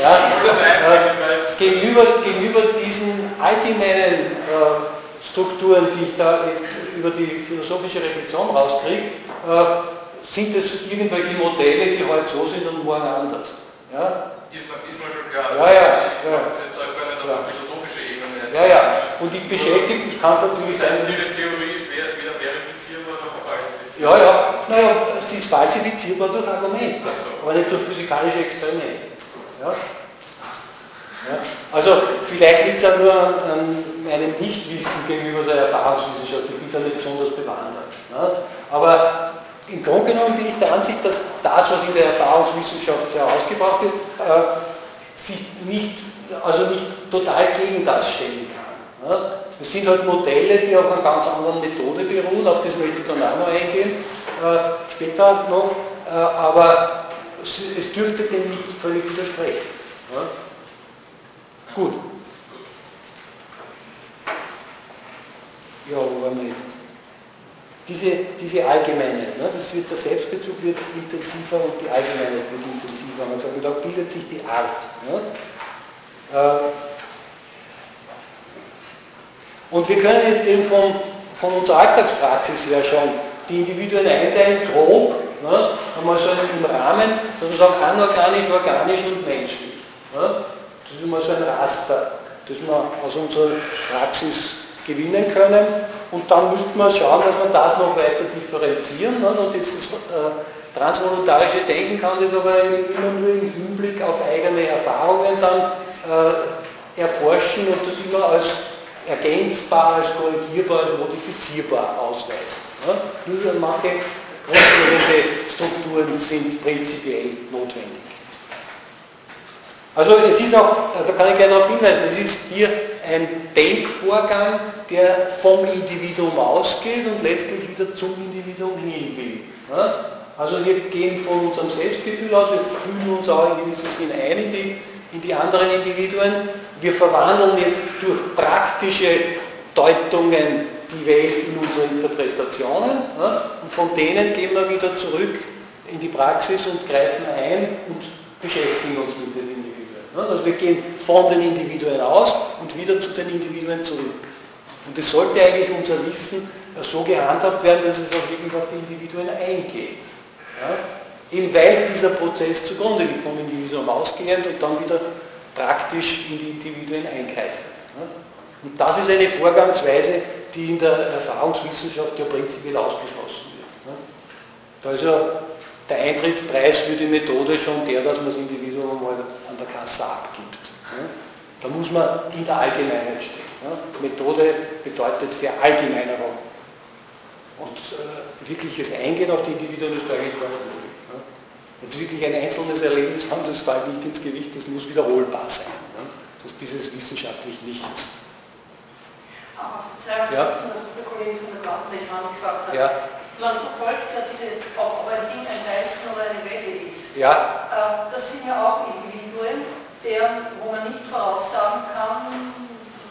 Ja, ja, äh, gegenüber, gegenüber diesen allgemeinen äh, Strukturen, die ich da über die philosophische Reflexion rauskriege, äh, sind es irgendwelche Modelle, die heute so sind und morgen anders. Ja? Ist, mir schon klar. Ja, ja. ja. Jetzt auf ja. philosophische Ebene. Ja, ja. Und ich beschäftige, es kann natürlich sein... Diese Theorie ist weder verifizierbar noch falsifizierbar. Ja, ja. Naja, sie ist falsifizierbar durch Argumente, so. aber nicht durch physikalische Experimente. Ja? Also vielleicht liegt es ja nur an, meinem Nichtwissen gegenüber der Erfahrungswissenschaft. Ich bin da nicht besonders bewandert. Ja? Aber im Grunde genommen bin ich der Ansicht, dass das, was in der Erfahrungswissenschaft herausgebracht wird, äh, sich nicht, also nicht total gegen das stellen kann. Ja? Es sind halt Modelle, die auf einer ganz anderen Methode beruhen, auf das möchte ich dann auch noch eingehen, äh, später noch, äh, aber es dürfte dem nicht völlig widersprechen. Ja? Gut. Ja, wo waren wir jetzt? diese, diese Allgemeine, ne, das wird, der Selbstbezug wird intensiver und die Allgemeinheit wird intensiver. Man sagt, da bildet sich die Art. Ne? Äh, und wir können jetzt eben von, von unserer Alltagspraxis her schon die Individuen einteilen, grob, ne, einmal so im Rahmen, sozusagen anorganisch, organisch und menschlich. Ne? Das ist immer so ein Raster, das wir aus unserer Praxis gewinnen können. Und dann müsste man schauen, dass wir das noch weiter differenzieren. Ne? Und dieses äh, transvoluntarische Denken kann das aber immer nur im Hinblick auf eigene Erfahrungen dann äh, erforschen und das immer als ergänzbar, als korrigierbar, als modifizierbar ausweisen. Ne? Nur manche grundlegende Strukturen sind prinzipiell notwendig. Also es ist auch, da kann ich gleich darauf hinweisen, es ist hier ein Denkvorgang, der vom Individuum ausgeht und letztlich wieder zum Individuum hin will. Also wir gehen von unserem Selbstgefühl aus, wir fühlen uns auch in gewissem Sinn ein in die, in die anderen Individuen. Wir verwandeln jetzt durch praktische Deutungen die Welt in unsere Interpretationen und von denen gehen wir wieder zurück in die Praxis und greifen ein und beschäftigen uns mit den also wir gehen von den Individuen aus und wieder zu den Individuen zurück. Und es sollte eigentlich unser Wissen so gehandhabt werden, dass es auch wirklich auf die Individuen eingeht. Ja? Eben weil dieser Prozess zugrunde liegt, vom Individuum ausgehend und dann wieder praktisch in die Individuen eingreifen. Ja? Und das ist eine Vorgangsweise, die in der Erfahrungswissenschaft ja prinzipiell ausgeschlossen wird. Ja? Da ist ja der Eintrittspreis für die Methode schon der, dass man das Individuum einmal an der Kasse abgibt. Da muss man in der Allgemeinheit stehen. Methode bedeutet Verallgemeinerung. Und äh, wirkliches Eingehen auf die Individuen ist eigentlich gar nicht möglich. Wenn Sie wirklich ein einzelnes Erlebnis haben, das fällt nicht ins Gewicht, das muss wiederholbar sein. Das ist dieses wissenschaftlich nichts. Aber sehr ja? was der Kollege von der Gartenlehrerin gesagt hat. Ja. Man verfolgt ja diese, ob ein Ding ein Teilchen oder eine Welle ist. Ja. Äh, das sind ja auch Individuen, deren, wo man nicht voraussagen kann,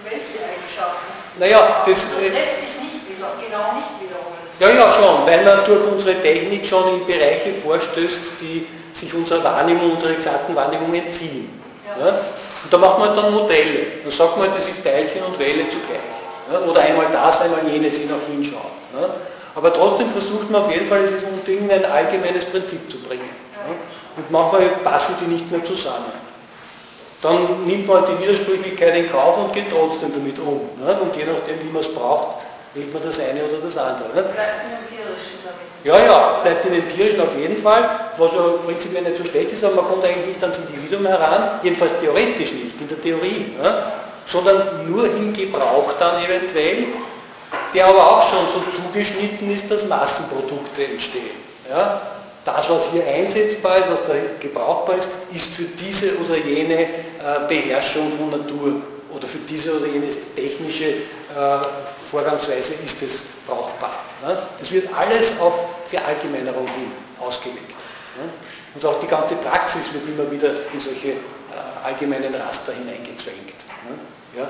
welche Eigenschaften. Naja, das, das lässt sich nicht wieder, genau nicht wiederholen. Ja, ja, schon, weil man durch unsere Technik schon in Bereiche vorstößt, die sich unserer Wahrnehmung, unserer exakten Wahrnehmung entziehen. Ja. Ja? Und da macht man dann Modelle. Dann sagt man, das ist Teilchen und Welle zugleich. Ja? Oder einmal das, einmal jenes, je nach hinschauen. Aber trotzdem versucht man auf jeden Fall, dieses Ding in ein allgemeines Prinzip zu bringen. Und manchmal passen die nicht mehr zusammen. Dann nimmt man die Widersprüchlichkeit in Kauf und geht trotzdem damit um. Und je nachdem, wie man es braucht, wählt man das eine oder das andere. Bleibt im Empirischen Ja, ja, bleibt im Empirischen auf jeden Fall, was ja prinzipiell nicht so schlecht ist, aber man kommt eigentlich nicht ans Individuum heran, jedenfalls theoretisch nicht, in der Theorie, ne? sondern nur im Gebrauch dann eventuell der aber auch schon so zugeschnitten ist, dass Massenprodukte entstehen. Ja? Das, was hier einsetzbar ist, was da gebrauchbar ist, ist für diese oder jene äh, Beherrschung von Natur oder für diese oder jene technische äh, Vorgangsweise ist es brauchbar. Ne? Das wird alles auf Verallgemeinerung hin ausgelegt. Ne? Und auch die ganze Praxis wird immer wieder in solche äh, allgemeinen Raster hineingezwängt. Ne? Ja?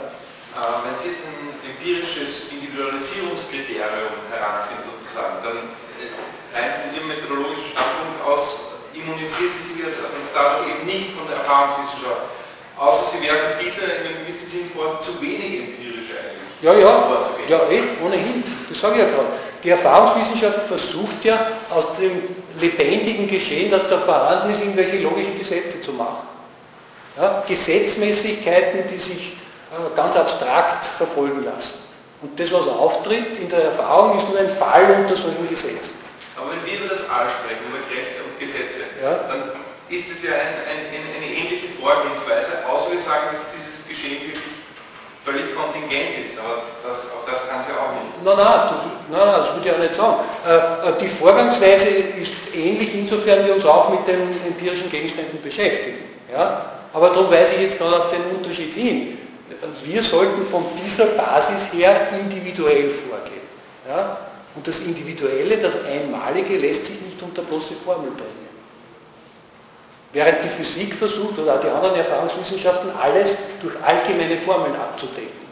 Äh, wenn Sie jetzt ein empirisches Individualisierungskriterium heranziehen sozusagen, dann äh, rein von Ihrem methodologischen Standpunkt aus immunisiert Sie sich dadurch eben nicht von der Erfahrungswissenschaft. Außer Sie werfen diese in einem gewissen Sinn vor, zu wenig empirisch eigentlich. Ja, ja, ja, eh, ohnehin. Das sage ich ja gerade. Die Erfahrungswissenschaft versucht ja aus dem lebendigen Geschehen, das da vorhanden ist, irgendwelche logischen Gesetze zu machen. Ja, Gesetzmäßigkeiten, die sich ganz abstrakt verfolgen lassen. Und das, was auftritt in der Erfahrung, ist nur ein Fall unter solchen Gesetzen. Aber wenn wir über das A sprechen, über Kräfte und Gesetze, ja. dann ist es ja ein, ein, eine ähnliche Vorgehensweise, außer wir sagen, dass dieses Geschehen wirklich völlig kontingent ist, aber das, auch das kann es ja auch nicht. Nein, nein, das, nein, das würde ich auch nicht sagen. Äh, äh, die Vorgangsweise ist ähnlich, insofern wir uns auch mit den empirischen Gegenständen beschäftigen. Ja? Aber darum weise ich jetzt gerade auf den Unterschied hin wir sollten von dieser Basis her individuell vorgehen. Ja? Und das Individuelle, das Einmalige lässt sich nicht unter bloße Formel bringen. Während die Physik versucht oder auch die anderen Erfahrungswissenschaften alles durch allgemeine Formeln abzudecken.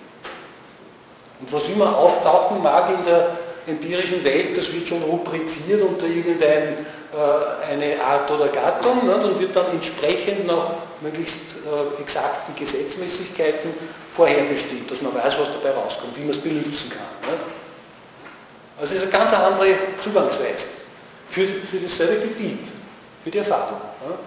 Und was immer auftauchen mag in der empirischen Welt, das wird schon rubriziert unter irgendeine äh, Art oder Gattung ne, und wird dann entsprechend nach möglichst äh, exakten Gesetzmäßigkeiten vorherbestimmt, dass man weiß, was dabei rauskommt, wie man es benutzen kann. Ne. Also das ist eine ganz andere Zugangsweise für, für dasselbe Gebiet, für die Erfahrung. Ne.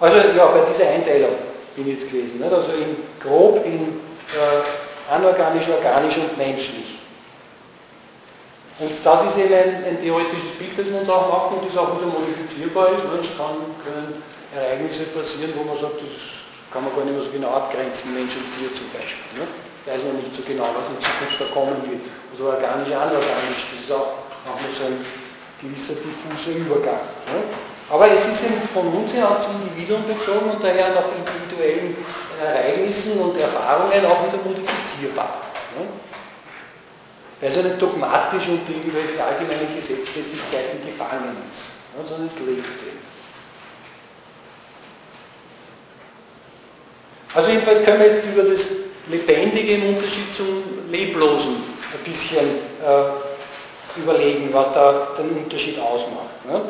Also ja, bei dieser Einteilung bin ich jetzt gewesen. Nicht? Also in grob in äh, anorganisch, organisch und menschlich. Und das ist eben ein, ein, theoretisches Bild, das wir uns auch machen und das auch wieder modifizierbar ist. Es kann, können Ereignisse passieren, wo man sagt, das kann man gar nicht mehr so genau abgrenzen, Mensch und Tier zum Beispiel. Ne? Weiß man nicht so genau, was in Zukunft da kommen wird. Also organisch, anorganisch, das ist auch, noch so ein gewisser diffuser Übergang. Ne? Aber es ist eben von uns her aufs Individuum bezogen und daher nach individuellen Ereignissen und Erfahrungen auch wieder modifizierbar. Ne? Weil es ja nicht dogmatisch unter irgendwelche allgemeinen Gesetzmäßigkeiten gefangen ist, ne? sondern es lebt eben. Also jedenfalls können wir jetzt über das Lebendige im Unterschied zum Leblosen ein bisschen äh, überlegen, was da den Unterschied ausmacht. Ne?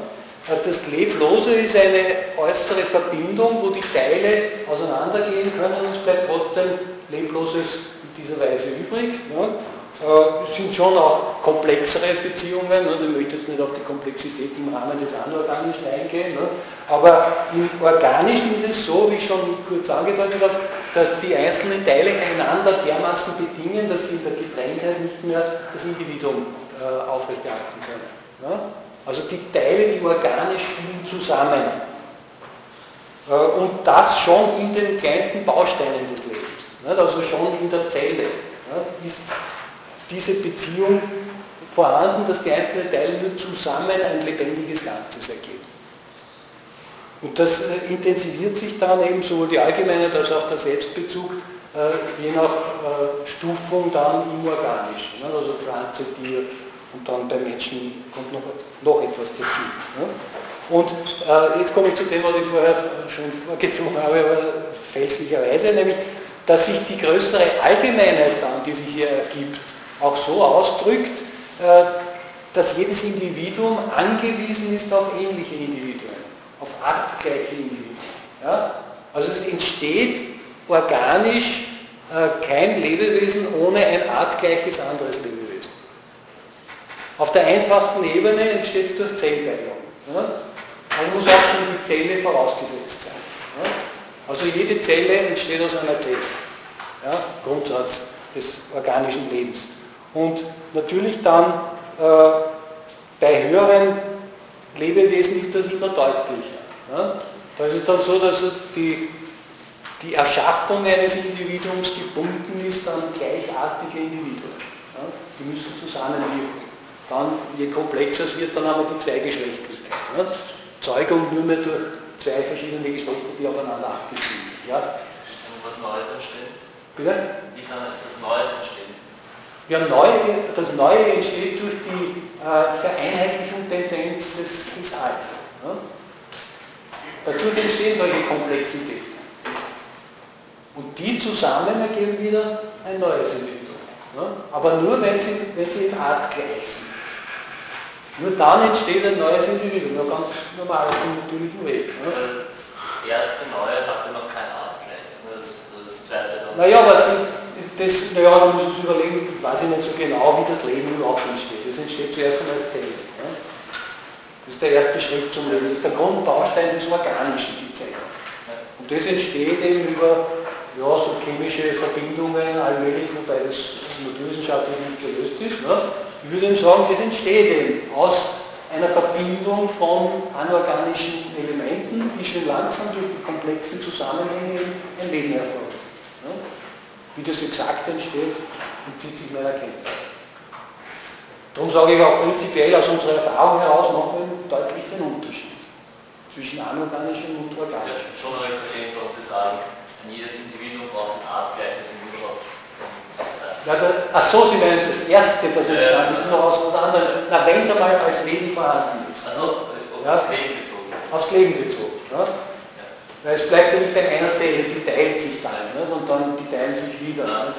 Das Leblose ist eine äußere Verbindung, wo die Teile auseinandergehen können und es bleibt trotzdem Lebloses in dieser Weise übrig. Ja. Es sind schon auch komplexere Beziehungen, ne. ich möchte jetzt nicht auf die Komplexität im Rahmen des Anorganischen eingehen, ne. aber im Organischen ist es so, wie ich schon kurz angedeutet habe, dass die einzelnen Teile einander dermaßen bedingen, dass sie in der Getrenntheit nicht mehr das Individuum äh, aufrechterhalten können. Also die Teile, die organisch spielen zusammen. Äh, und das schon in den kleinsten Bausteinen des Lebens. Also schon in der Zelle ist diese Beziehung vorhanden, dass die einzelnen Teile nur zusammen ein lebendiges Ganzes ergeben. Und das äh, intensiviert sich dann eben sowohl die Allgemeinheit als auch der Selbstbezug äh, je nach Stufung dann im Organischen. Also Pflanze, Tier, und dann beim Menschen kommt noch, noch etwas dazu. Ne? Und äh, jetzt komme ich zu dem, was ich vorher schon vorgezogen habe, aber fälschlicherweise, nämlich, dass sich die größere Allgemeinheit dann, die sich hier ergibt, auch so ausdrückt, äh, dass jedes Individuum angewiesen ist auf ähnliche Individuen, auf artgleiche Individuen. Ja? Also es entsteht organisch äh, kein Lebewesen ohne ein artgleiches anderes Lebewesen. Auf der einfachsten Ebene entsteht durch Zellteilung. Ja? Man muss auch schon die Zelle vorausgesetzt sein. Ja? Also jede Zelle entsteht aus einer Zelle. Ja? Grundsatz des organischen Lebens. Und natürlich dann äh, bei höheren Lebewesen ist das immer deutlicher. Ja? Da ist es dann so, dass die, die Erschaffung eines Individuums gebunden ist an gleichartige Individuen. Ja? Die müssen zusammenwirken. Dann, je komplexer es wird, dann haben wir die Zweigeschlechtlichkeit. Ne? Zeugung nur mehr durch zwei verschiedene Geschlechter, die aufeinander abgestimmt sind. Ja? Was Neues entsteht? Bitte? Wie kann etwas Neues entstehen? Ja, neu, das Neue entsteht durch die äh, Vereinheitlichung Tendenz des, des Alls. Ne? Dadurch entstehen solche Komplexitäten. Und die zusammen ergeben wieder ein neues Individuum. Ne? Aber nur, wenn sie, wenn sie in Art gleich sind. Nur dann entsteht ein neues Individuum, nur ganz normal auf dem natürlichen Weg. Ne? Das erste Neue hatte noch keine Art gleich. Also das, das zweite dann. Naja, aber das, naja, da muss man sich überlegen, weiß ich nicht so genau, wie das Leben überhaupt entsteht. Das entsteht zuerst einmal als Zelle. Ne? Das ist der erste Schritt zum Leben. Das ist der Grundbaustein des Organischen, die Zelle. Und das entsteht eben über ja, so chemische Verbindungen allmählich, wobei das naturwissenschaftlich nicht gelöst ist. Ne? Ich würde sagen, das entsteht eben aus einer Verbindung von anorganischen Elementen, die schon langsam durch die komplexen Zusammenhänge ein Leben erfolgt. Ja? Wie das exakt entsteht, entzieht sich meiner Kenntnis. Darum sage ich auch prinzipiell aus unserer Erfahrung heraus machen wir deutlich den Unterschied zwischen anorganischem und organischem. Ja, schon einmal verstehen, warum Sie sagen, jedes Individuum braucht ein artgleiches ja, da, ach so, Sie meinen das Erste, das entstanden ist, noch aus was anderem. Na, wenn es einmal als Leben vorhanden ist. Also, ja? Aufs Leben bezogen. Aufs Leben bezogen. Ja? Weil es bleibt ja nicht bei einer Zelle, die teilt sich dann ne? und dann die teilen sich wieder. Ne?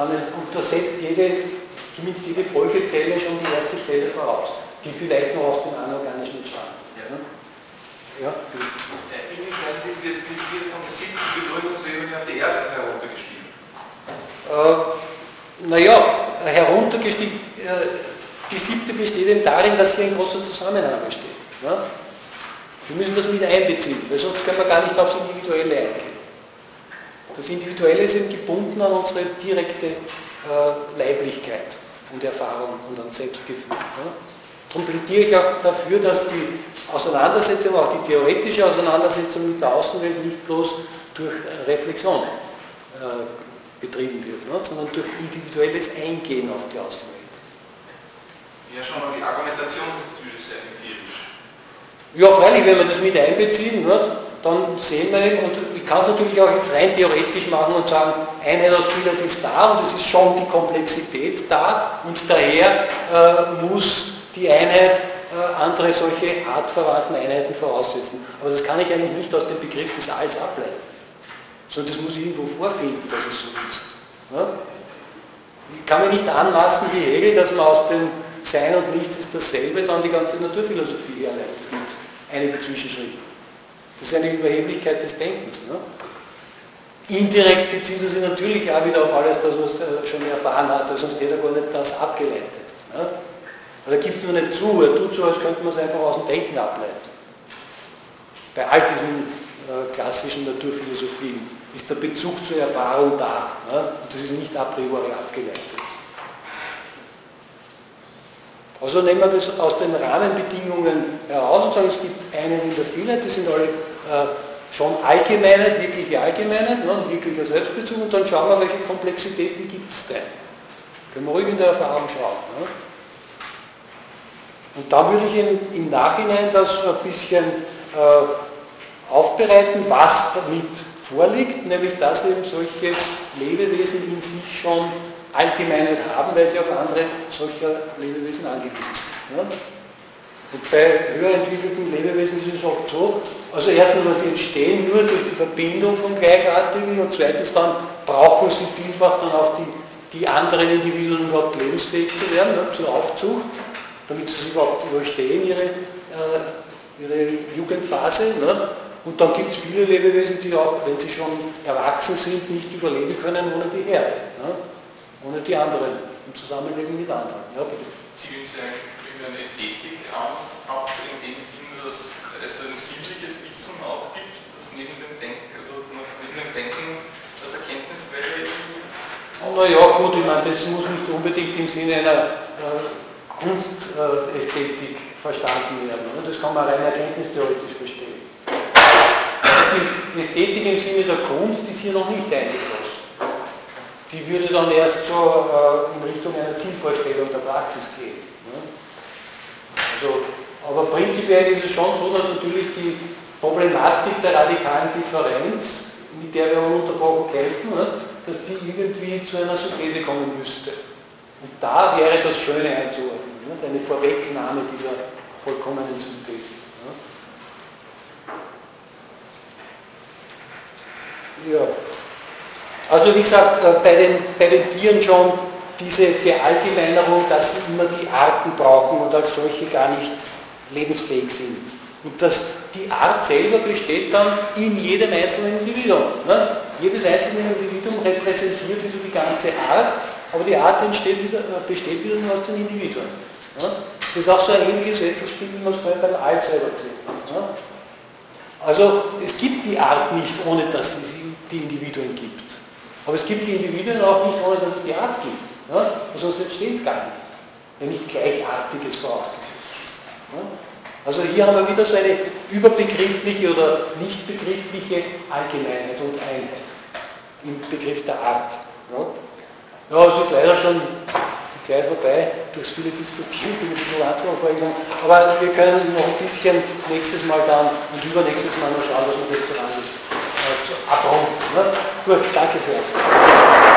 Und da setzt jede, zumindest jede Folgezelle schon die erste Zelle voraus, die vielleicht noch aus dem anorganischen stammt. Ja. Ne? Inwiefern sind wir jetzt nicht hier von der siebten Begründungsebene auf die erste heruntergestiegen? Äh, naja, heruntergestiegen, äh, die siebte besteht eben darin, dass hier ein großer Zusammenhang besteht. Ja? Wir müssen das mit einbeziehen, weil sonst können wir gar nicht aufs Individuelle eingehen. Das Individuelle ist eben gebunden an unsere direkte äh, Leiblichkeit und Erfahrung und an Selbstgefühl. Ja? Darum plädiere ich auch dafür, dass die Auseinandersetzung, auch die theoretische Auseinandersetzung mit der Außenwelt nicht bloß durch Reflexion äh, betrieben wird, ne? sondern durch individuelles Eingehen auf die Außenwelt. Ja, schon mal die Argumentation ja, freilich, wenn wir das mit einbeziehen, ne, dann sehen wir und ich kann es natürlich auch jetzt rein theoretisch machen und sagen, Einheit aus Vielheit ist da und es ist schon die Komplexität da und daher äh, muss die Einheit äh, andere solche artverwandten Einheiten voraussetzen. Aber das kann ich eigentlich nicht aus dem Begriff des Alls ableiten. Sondern das muss ich irgendwo vorfinden, dass es so ist. Ne? Ich kann mir nicht anmaßen wie Hegel, dass man aus dem Sein und Nichts ist dasselbe dann die ganze Naturphilosophie herleitet einige Zwischenschritte. Das ist eine Überheblichkeit des Denkens. Ne? Indirekt bezieht er sich natürlich auch wieder auf alles das, was er schon erfahren hat, sonst hätte er gar nicht das abgeleitet. Ne? Er gibt nur nicht zu, er tut so, als könnte man es einfach aus dem Denken ableiten. Bei all diesen äh, klassischen Naturphilosophien ist der Bezug zur Erfahrung da. Ne? Und das ist nicht a priori abgeleitet. Also nehmen wir das aus den Rahmenbedingungen heraus und sagen, es gibt einen in der Vielheit, die sind alle äh, schon Allgemeinheit, wirkliche Allgemeinheit, ne, wirklicher Selbstbezug und dann schauen wir, welche Komplexitäten gibt es denn. Können wir ruhig in der Erfahrung schauen. Ne? Und da würde ich im, im Nachhinein das ein bisschen äh, aufbereiten, was damit vorliegt, nämlich dass eben solche Lebewesen in sich schon Allgemeinheit haben, weil sie auf andere solcher Lebewesen angewiesen sind. Ja? Und bei höher entwickelten Lebewesen ist es oft so, also erstens, sie entstehen nur durch die Verbindung von Gleichartigen und zweitens dann brauchen sie vielfach dann auch die, die anderen Individuen, überhaupt lebensfähig zu werden, ne, zur Aufzucht, damit sie überhaupt überstehen, ihre, äh, ihre Jugendphase. Ne? Und dann gibt es viele Lebewesen, die auch, wenn sie schon erwachsen sind, nicht überleben können ohne die Erde. Ne? ohne die anderen, im Zusammenleben mit anderen. Ja, bitte. Sie würden sagen, über eine Ethik aufstellen, in dem Sinn, dass es ein sinnliches Wissen auch gibt, das neben dem Denken, also neben dem Denken das Erkenntnisquelle Naja, gut, ich meine, das muss nicht unbedingt im Sinne einer äh, Kunstästhetik verstanden werden. Ne? Das kann man rein erkenntnistheoretisch verstehen. Die Ästhetik im Sinne der Kunst ist hier noch nicht eingeschlossen die würde dann erst so äh, in Richtung einer Zielvorstellung der Praxis gehen. Ne? Also, aber prinzipiell ist es schon so, dass natürlich die Problematik der radikalen Differenz, mit der wir ununterbrochen kämpfen, ne, dass die irgendwie zu einer Synthese kommen müsste. Und da wäre das Schöne einzuordnen, ne, eine Vorwegnahme dieser vollkommenen Synthese. Ne? Ja. Also wie gesagt, äh, bei den, bei den Tieren schon diese Verallgemeinerung, dass sie immer die Arten brauchen und als solche gar nicht lebensfähig sind. Und dass die Art selber besteht dann in jedem einzelnen Individuum. Ne? Jedes einzelne Individuum repräsentiert wieder die ganze Art, aber die Art wieder, äh, besteht wieder nur aus den Individuen. Ne? Das ist auch so ein ähnliches Wechselspiel, wie man es beim Alt selber gesehen hat. Ne? Also es gibt die Art nicht, ohne dass es die Individuen gibt. Aber es gibt die Individuen auch nicht, ohne dass es die Art gibt. Ja? Sonst entsteht es gar nicht. Wenn nicht Gleichartiges vorausgesetzt. Ja? Also hier haben wir wieder so eine überbegriffliche oder nicht begriffliche Allgemeinheit und Einheit im Begriff der Art. Ja, ja es ist leider schon die Zeit vorbei, durchs viele Diskutieren über die Toleranzaufregung, aber wir können noch ein bisschen nächstes Mal dann und übernächstes Mal noch schauen, was wir jetzt dran ist. Äh, abrunden. Ne? Gut, danke für.